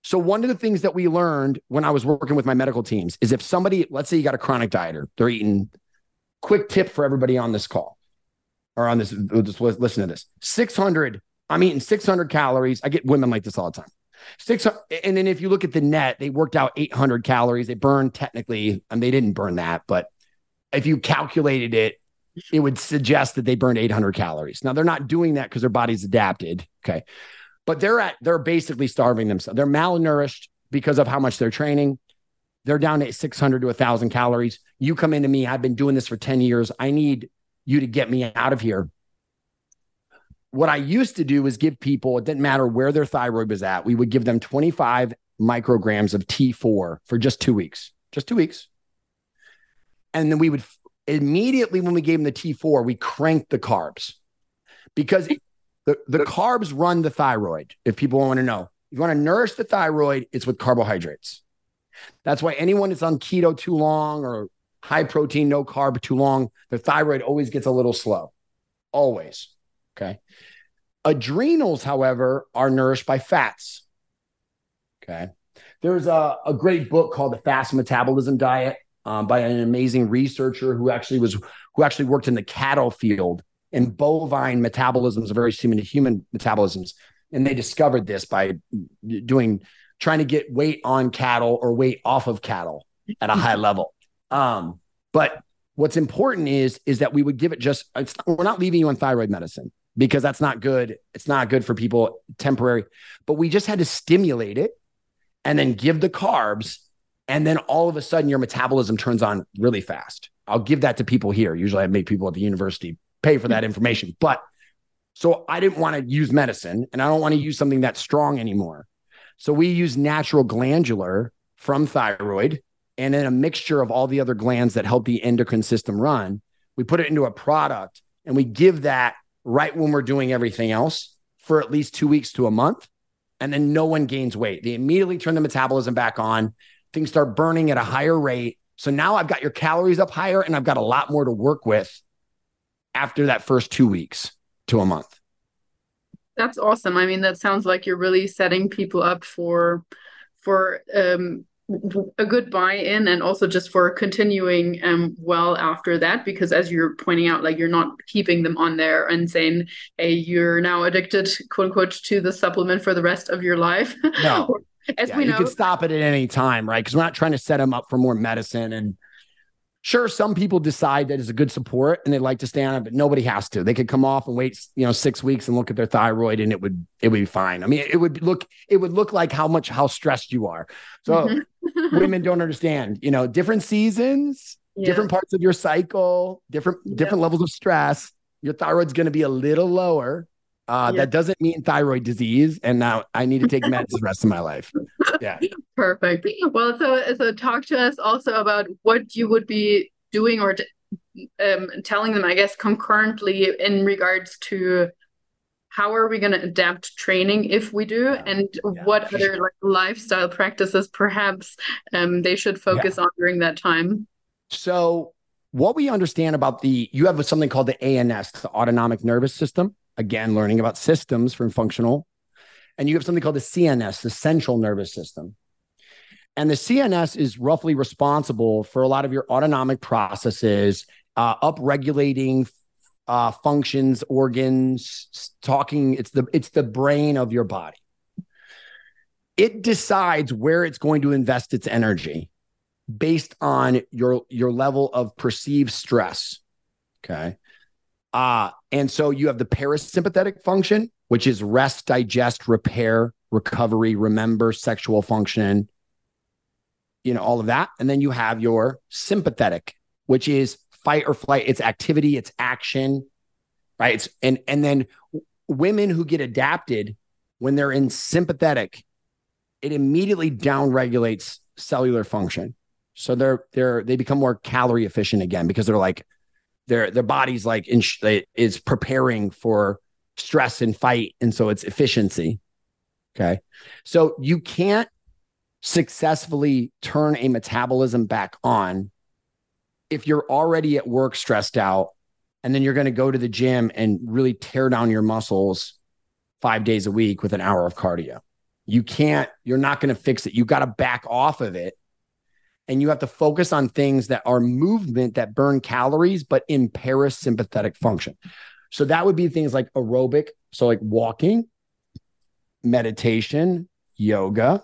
So, one of the things that we learned when I was working with my medical teams is if somebody, let's say you got a chronic dieter, they're eating, quick tip for everybody on this call or on this, just listen to this 600 I'm eating 600 calories. I get women like this all the time. Six, and then if you look at the net, they worked out 800 calories. They burned technically, and they didn't burn that, but if you calculated it, it would suggest that they burned 800 calories. Now they're not doing that because their body's adapted. Okay. But they're at, they're basically starving themselves. They're malnourished because of how much they're training. They're down to 600 to 1,000 calories. You come into me, I've been doing this for 10 years. I need you to get me out of here what I used to do was give people, it didn't matter where their thyroid was at, we would give them 25 micrograms of T4 for just two weeks, just two weeks. And then we would immediately, when we gave them the T4, we cranked the carbs because the, the carbs run the thyroid. If people want to know, if you want to nourish the thyroid, it's with carbohydrates. That's why anyone that's on keto too long or high protein, no carb too long, the thyroid always gets a little slow. Always. Okay. Adrenals, however, are nourished by fats. Okay. There's a, a great book called The Fast Metabolism Diet um, by an amazing researcher who actually was who actually worked in the cattle field and bovine metabolisms are very similar to human metabolisms. And they discovered this by doing trying to get weight on cattle or weight off of cattle at a high level. Um, but what's important is is that we would give it just we're not leaving you on thyroid medicine because that's not good. It's not good for people temporary, but we just had to stimulate it and then give the carbs and then all of a sudden your metabolism turns on really fast. I'll give that to people here. Usually I make people at the university pay for that information. But so I didn't want to use medicine and I don't want to use something that's strong anymore. So we use natural glandular from thyroid and then a mixture of all the other glands that help the endocrine system run. We put it into a product and we give that right when we're doing everything else for at least two weeks to a month. And then no one gains weight. They immediately turn the metabolism back on. Things start burning at a higher rate. So now I've got your calories up higher and I've got a lot more to work with after that first two weeks to a month. That's awesome. I mean, that sounds like you're really setting people up for for um, a good buy-in and also just for continuing um well after that because as you're pointing out like you're not keeping them on there and saying hey you're now addicted quote unquote to the supplement for the rest of your life. No. As yeah, we know you can stop it at any time right? Because we're not trying to set them up for more medicine and Sure, some people decide that is a good support and they like to stay on it, but nobody has to. They could come off and wait, you know, six weeks and look at their thyroid, and it would it would be fine. I mean, it would look it would look like how much how stressed you are. So mm-hmm. women don't understand, you know, different seasons, yeah. different parts of your cycle, different different levels of stress. Your thyroid's going to be a little lower. Uh, That doesn't mean thyroid disease, and now I need to take meds the rest of my life. Yeah, perfect. Well, so so talk to us also about what you would be doing or um, telling them, I guess, concurrently in regards to how are we going to adapt training if we do, yeah. and yeah, what other sure. like lifestyle practices perhaps um, they should focus yeah. on during that time. So, what we understand about the you have something called the ANS, the autonomic nervous system again, learning about systems from functional. And you have something called the CNS, the central nervous system. And the CNS is roughly responsible for a lot of your autonomic processes, uh, upregulating uh, functions, organs, talking. It's the it's the brain of your body. It decides where it's going to invest its energy based on your your level of perceived stress. Okay. Uh, and so you have the parasympathetic function, which is rest, digest, repair, recovery, remember, sexual function, you know, all of that. And then you have your sympathetic, which is fight or flight, it's activity, it's action, right? It's and and then women who get adapted when they're in sympathetic, it immediately downregulates cellular function. So they're they're they become more calorie efficient again because they're like, their their body's like in, is preparing for stress and fight and so it's efficiency. Okay? So you can't successfully turn a metabolism back on if you're already at work stressed out and then you're going to go to the gym and really tear down your muscles 5 days a week with an hour of cardio. You can't you're not going to fix it. You got to back off of it and you have to focus on things that are movement that burn calories but in parasympathetic function. So that would be things like aerobic so like walking meditation yoga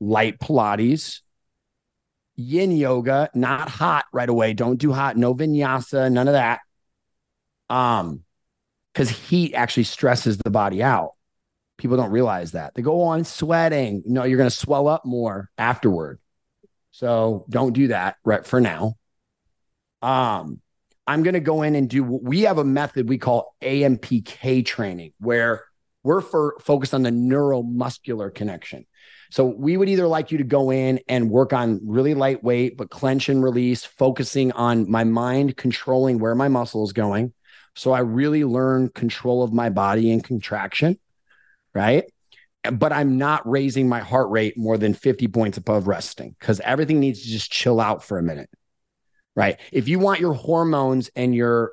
light pilates yin yoga not hot right away don't do hot no vinyasa none of that. Um because heat actually stresses the body out. People don't realize that. They go on sweating. You know you're going to swell up more afterward so don't do that right for now. Um, I'm going to go in and do, what we have a method we call AMPK training where we're for, focused on the neuromuscular connection. So we would either like you to go in and work on really lightweight, but clench and release, focusing on my mind controlling where my muscle is going. So I really learn control of my body and contraction, right? But I'm not raising my heart rate more than 50 points above resting because everything needs to just chill out for a minute, right? If you want your hormones and your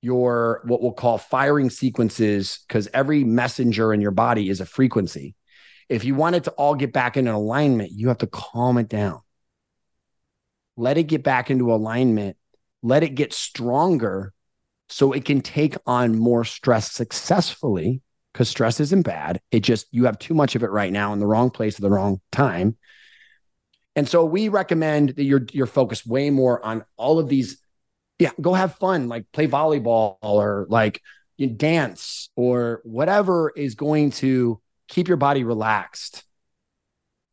your what we'll call firing sequences because every messenger in your body is a frequency if you want it to all get back into alignment, you have to calm it down. Let it get back into alignment. Let it get stronger so it can take on more stress successfully because stress isn't bad. It just, you have too much of it right now in the wrong place at the wrong time. And so we recommend that you're, you're focused way more on all of these. Yeah, go have fun, like play volleyball or like you dance or whatever is going to keep your body relaxed,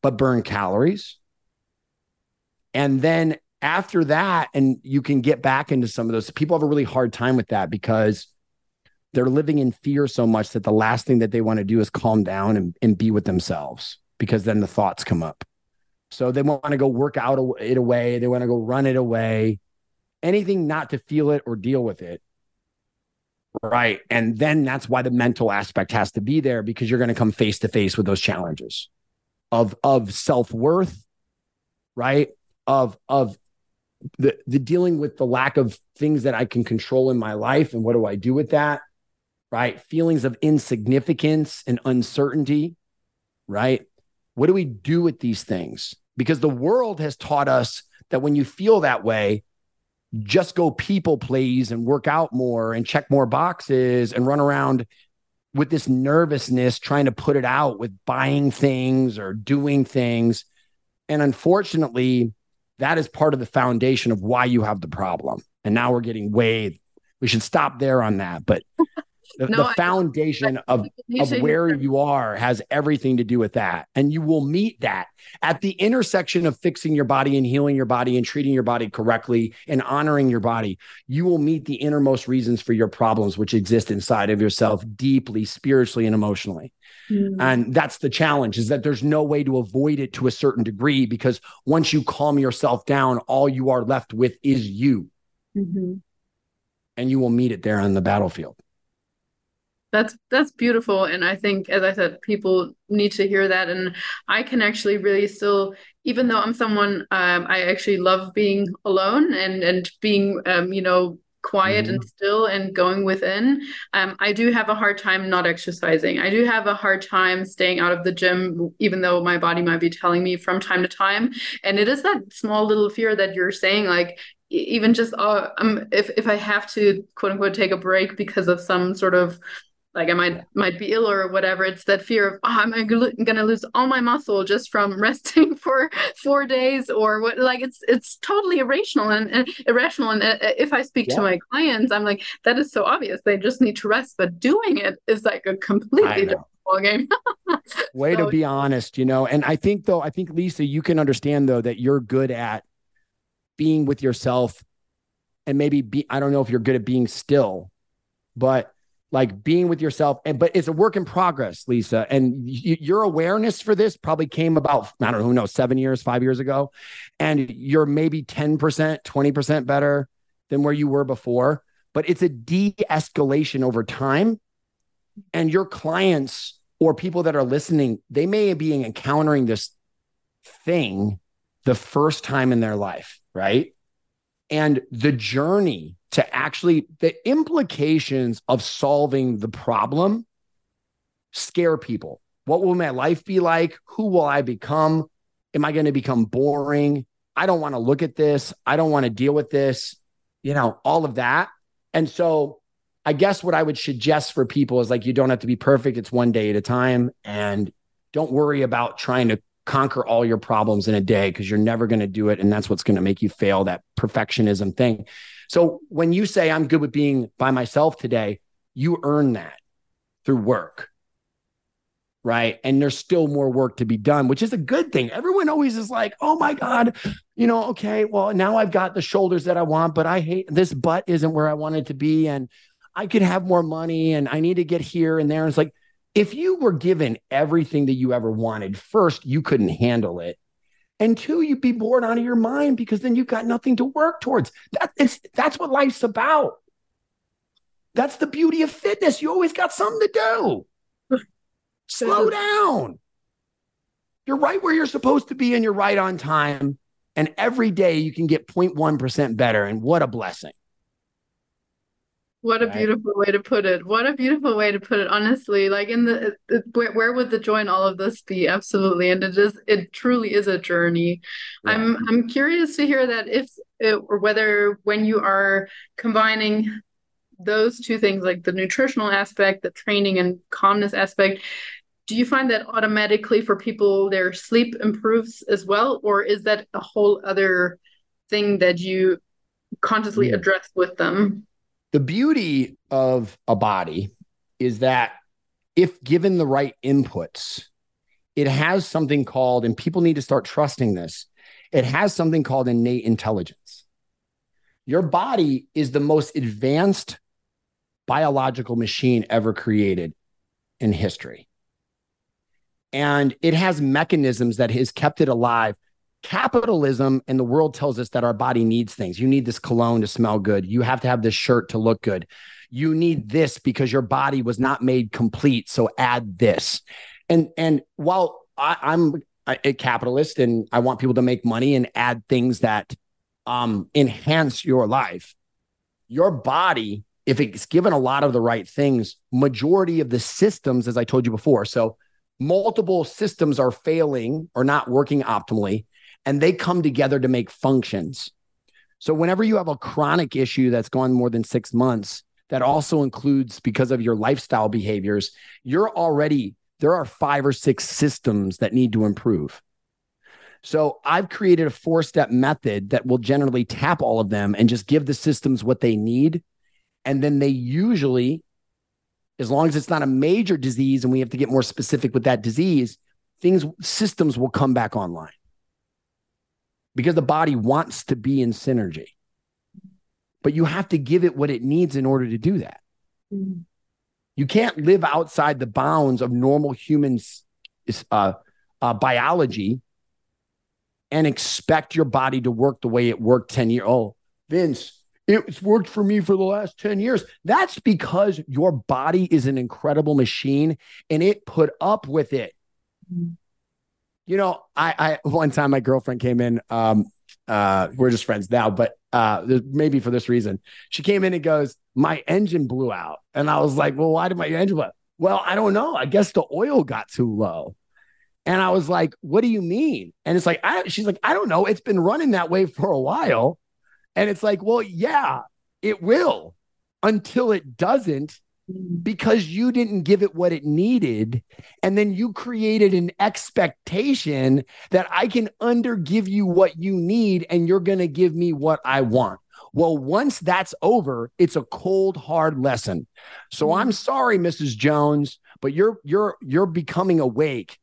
but burn calories. And then after that, and you can get back into some of those, people have a really hard time with that because they're living in fear so much that the last thing that they want to do is calm down and, and be with themselves because then the thoughts come up. So they want to go work out it away. They want to go run it away. Anything not to feel it or deal with it. Right. And then that's why the mental aspect has to be there because you're going to come face to face with those challenges of of self-worth, right? Of of the the dealing with the lack of things that I can control in my life and what do I do with that? Right? Feelings of insignificance and uncertainty, right? What do we do with these things? Because the world has taught us that when you feel that way, just go people please and work out more and check more boxes and run around with this nervousness trying to put it out with buying things or doing things. And unfortunately, that is part of the foundation of why you have the problem. And now we're getting way, we should stop there on that. But the, no, the foundation of, of where you are has everything to do with that. And you will meet that at the intersection of fixing your body and healing your body and treating your body correctly and honoring your body. You will meet the innermost reasons for your problems, which exist inside of yourself deeply, spiritually, and emotionally. Mm. And that's the challenge is that there's no way to avoid it to a certain degree because once you calm yourself down, all you are left with is you. Mm-hmm. And you will meet it there on the battlefield that's that's beautiful and i think as i said people need to hear that and i can actually really still even though i'm someone um, i actually love being alone and and being um, you know quiet mm-hmm. and still and going within um, i do have a hard time not exercising i do have a hard time staying out of the gym even though my body might be telling me from time to time and it is that small little fear that you're saying like even just uh, um, if if I have to quote unquote take a break because of some sort of like I might might be ill or whatever. It's that fear of oh, I'm gonna lose all my muscle just from resting for four days or what. Like it's it's totally irrational and, and irrational. And uh, if I speak yeah. to my clients, I'm like that is so obvious. They just need to rest, but doing it is like a completely different ball game. Way so, to be honest, you know. And I think though, I think Lisa, you can understand though that you're good at being with yourself, and maybe be. I don't know if you're good at being still, but like being with yourself and but it's a work in progress lisa. And y- your awareness for this probably came about i don't know who knows seven years five years ago. And you're maybe 10% 20% better than where you were before but it's a de-escalation over time. And your clients or people that are listening they may be encountering this thing the first time in their life right? And the journey to actually the implications of solving the problem scare people. What will my life be like? Who will I become? Am I going to become boring? I don't want to look at this. I don't want to deal with this, you know, all of that. And so I guess what I would suggest for people is like, you don't have to be perfect. It's one day at a time. And don't worry about trying to conquer all your problems in a day because you're never going to do it. And that's what's going to make you fail that perfectionism thing. So when you say I'm good with being by myself today, you earn that through work. Right. And there's still more work to be done, which is a good thing. Everyone always is like, oh my God, you know, okay, well, now I've got the shoulders that I want, but I hate this butt isn't where I want it to be. And I could have more money and I need to get here and there. And it's like, if you were given everything that you ever wanted, first, you couldn't handle it. And two, you'd be bored out of your mind because then you've got nothing to work towards. That, it's, that's what life's about. That's the beauty of fitness. You always got something to do. Slow down. You're right where you're supposed to be and you're right on time. And every day you can get 0.1% better. And what a blessing. What a right. beautiful way to put it. What a beautiful way to put it. Honestly, like in the, where, where, would the joy in all of this be? Absolutely, and it is. It truly is a journey. Yeah. I'm I'm curious to hear that if it, or whether when you are combining those two things, like the nutritional aspect, the training and calmness aspect, do you find that automatically for people their sleep improves as well, or is that a whole other thing that you consciously mm. address with them? The beauty of a body is that if given the right inputs, it has something called, and people need to start trusting this, it has something called innate intelligence. Your body is the most advanced biological machine ever created in history. And it has mechanisms that has kept it alive capitalism and the world tells us that our body needs things. You need this cologne to smell good. You have to have this shirt to look good. You need this because your body was not made complete. So add this. And and while I, I'm a capitalist and I want people to make money and add things that um, enhance your life, your body, if it's given a lot of the right things, majority of the systems, as I told you before, so multiple systems are failing or not working optimally and they come together to make functions. So, whenever you have a chronic issue that's gone more than six months, that also includes because of your lifestyle behaviors, you're already, there are five or six systems that need to improve. So, I've created a four step method that will generally tap all of them and just give the systems what they need. And then they usually, as long as it's not a major disease and we have to get more specific with that disease, things, systems will come back online because the body wants to be in synergy. But you have to give it what it needs in order to do that. Mm-hmm. You can't live outside the bounds of normal human uh, uh, biology and expect your body to work the way it worked 10 years. Oh, Vince, it's worked for me for the last 10 years. That's because your body is an incredible machine and it put up with it. Mm-hmm. You know, I, I one time my girlfriend came in. Um, uh, we're just friends now, but uh, maybe for this reason, she came in and goes, "My engine blew out," and I was like, "Well, why did my engine blow?" Well, I don't know. I guess the oil got too low. And I was like, "What do you mean?" And it's like, I, she's like, "I don't know. It's been running that way for a while." And it's like, "Well, yeah, it will until it doesn't." Because you didn't give it what it needed. And then you created an expectation that I can under give you what you need and you're going to give me what I want. Well, once that's over, it's a cold hard lesson. So I'm sorry Mrs. Jones, but you're you're you're becoming awake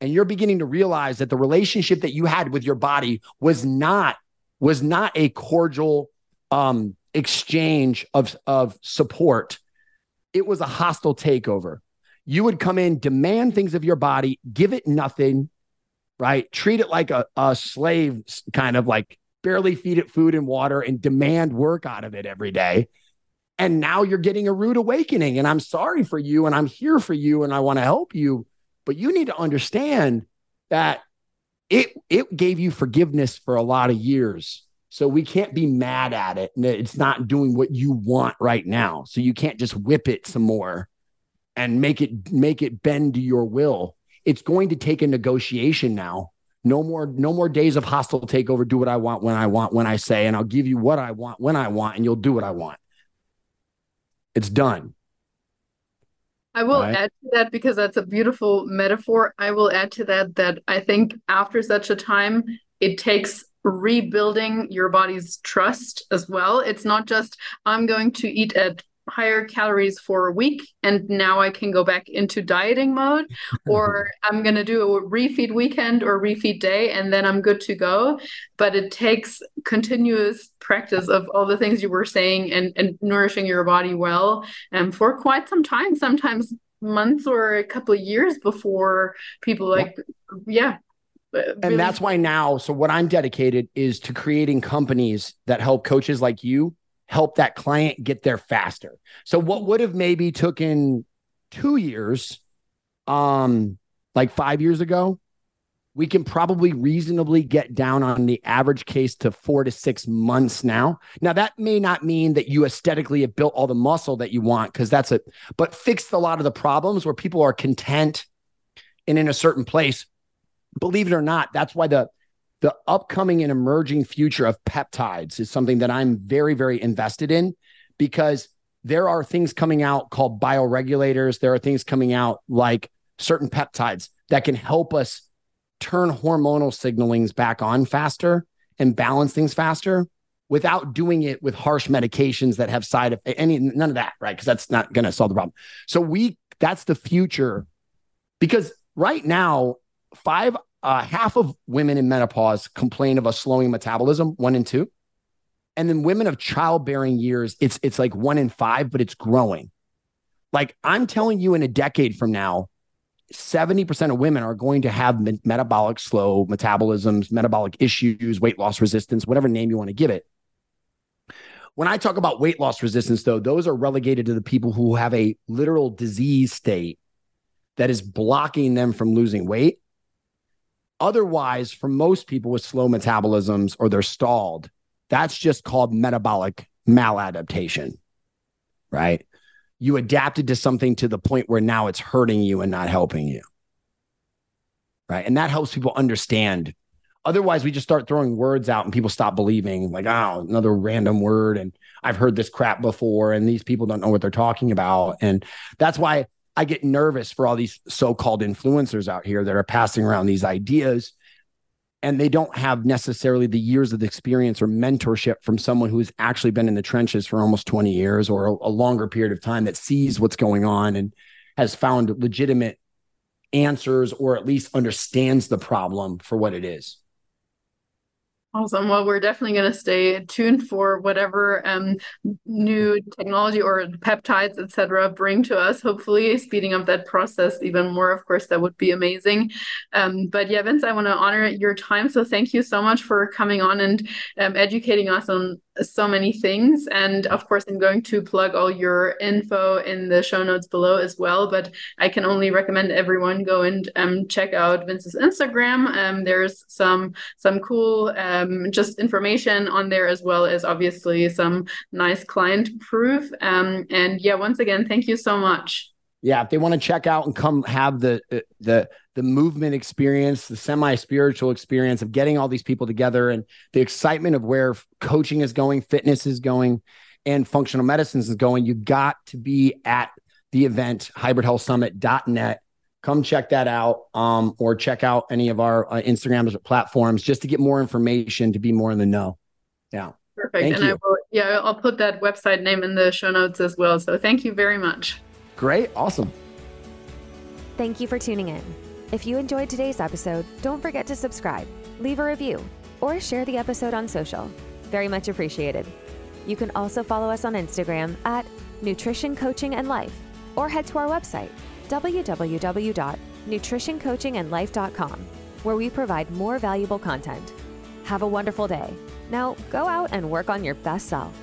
and you're beginning to realize that the relationship that you had with your body was not was not a cordial um exchange of of support it was a hostile takeover. You would come in, demand things of your body, give it nothing, right? Treat it like a, a slave, kind of like barely feed it food and water and demand work out of it every day. And now you're getting a rude awakening. And I'm sorry for you and I'm here for you and I want to help you. But you need to understand that it it gave you forgiveness for a lot of years so we can't be mad at it. It's not doing what you want right now. So you can't just whip it some more and make it make it bend to your will. It's going to take a negotiation now. No more no more days of hostile takeover. Do what I want when I want when I say and I'll give you what I want when I want and you'll do what I want. It's done. I will right. add to that because that's a beautiful metaphor. I will add to that that I think after such a time, it takes rebuilding your body's trust as well. It's not just, I'm going to eat at higher calories for a week and now I can go back into dieting mode, or I'm going to do a refeed weekend or refeed day and then I'm good to go. But it takes continuous practice of all the things you were saying and, and nourishing your body well and for quite some time, sometimes months or a couple of years before people like yeah really. and that's why now so what i'm dedicated is to creating companies that help coaches like you help that client get there faster so what would have maybe taken two years um like five years ago we can probably reasonably get down on the average case to four to six months now. Now, that may not mean that you aesthetically have built all the muscle that you want, because that's it, but fixed a lot of the problems where people are content and in a certain place. Believe it or not, that's why the the upcoming and emerging future of peptides is something that I'm very, very invested in because there are things coming out called bioregulators. There are things coming out like certain peptides that can help us turn hormonal signalings back on faster and balance things faster without doing it with harsh medications that have side effects any none of that right because that's not going to solve the problem so we that's the future because right now five uh, half of women in menopause complain of a slowing metabolism one and two and then women of childbearing years it's it's like one in five but it's growing like i'm telling you in a decade from now 70% of women are going to have metabolic slow metabolisms, metabolic issues, weight loss resistance, whatever name you want to give it. When I talk about weight loss resistance, though, those are relegated to the people who have a literal disease state that is blocking them from losing weight. Otherwise, for most people with slow metabolisms or they're stalled, that's just called metabolic maladaptation, right? you adapted to something to the point where now it's hurting you and not helping you. Right. And that helps people understand. Otherwise, we just start throwing words out and people stop believing, like, oh, another random word. And I've heard this crap before, and these people don't know what they're talking about. And that's why I get nervous for all these so called influencers out here that are passing around these ideas and they don't have necessarily the years of experience or mentorship from someone who's actually been in the trenches for almost 20 years or a, a, longer period of time that sees what's going on and has found legitimate answers or at least understands the problem for what it is. Awesome. Well, we're definitely going to stay tuned for whatever um, new technology or peptides, etc., bring to us. Hopefully, speeding up that process even more. Of course, that would be amazing. Um, but yeah, Vince, I want to honor your time. So thank you so much for coming on and um, educating us on so many things. And of course, I'm going to plug all your info in the show notes below as well. But I can only recommend everyone go and um, check out Vince's Instagram. Um, there's some some cool um, just information on there as well as obviously some nice client proof. Um, and yeah, once again, thank you so much yeah, if they want to check out and come have the uh, the the movement experience, the semi spiritual experience of getting all these people together, and the excitement of where coaching is going, fitness is going, and functional medicine is going, you got to be at the event hybridhealthsummit.net. Come check that out, um, or check out any of our uh, Instagrams or platforms just to get more information to be more in the know. Yeah. Perfect. Thank and you. I will, yeah, I'll put that website name in the show notes as well. So thank you very much. Great. Awesome. Thank you for tuning in. If you enjoyed today's episode, don't forget to subscribe, leave a review, or share the episode on social. Very much appreciated. You can also follow us on Instagram at Nutrition Coaching and Life or head to our website, www.nutritioncoachingandlife.com, where we provide more valuable content. Have a wonderful day. Now go out and work on your best self.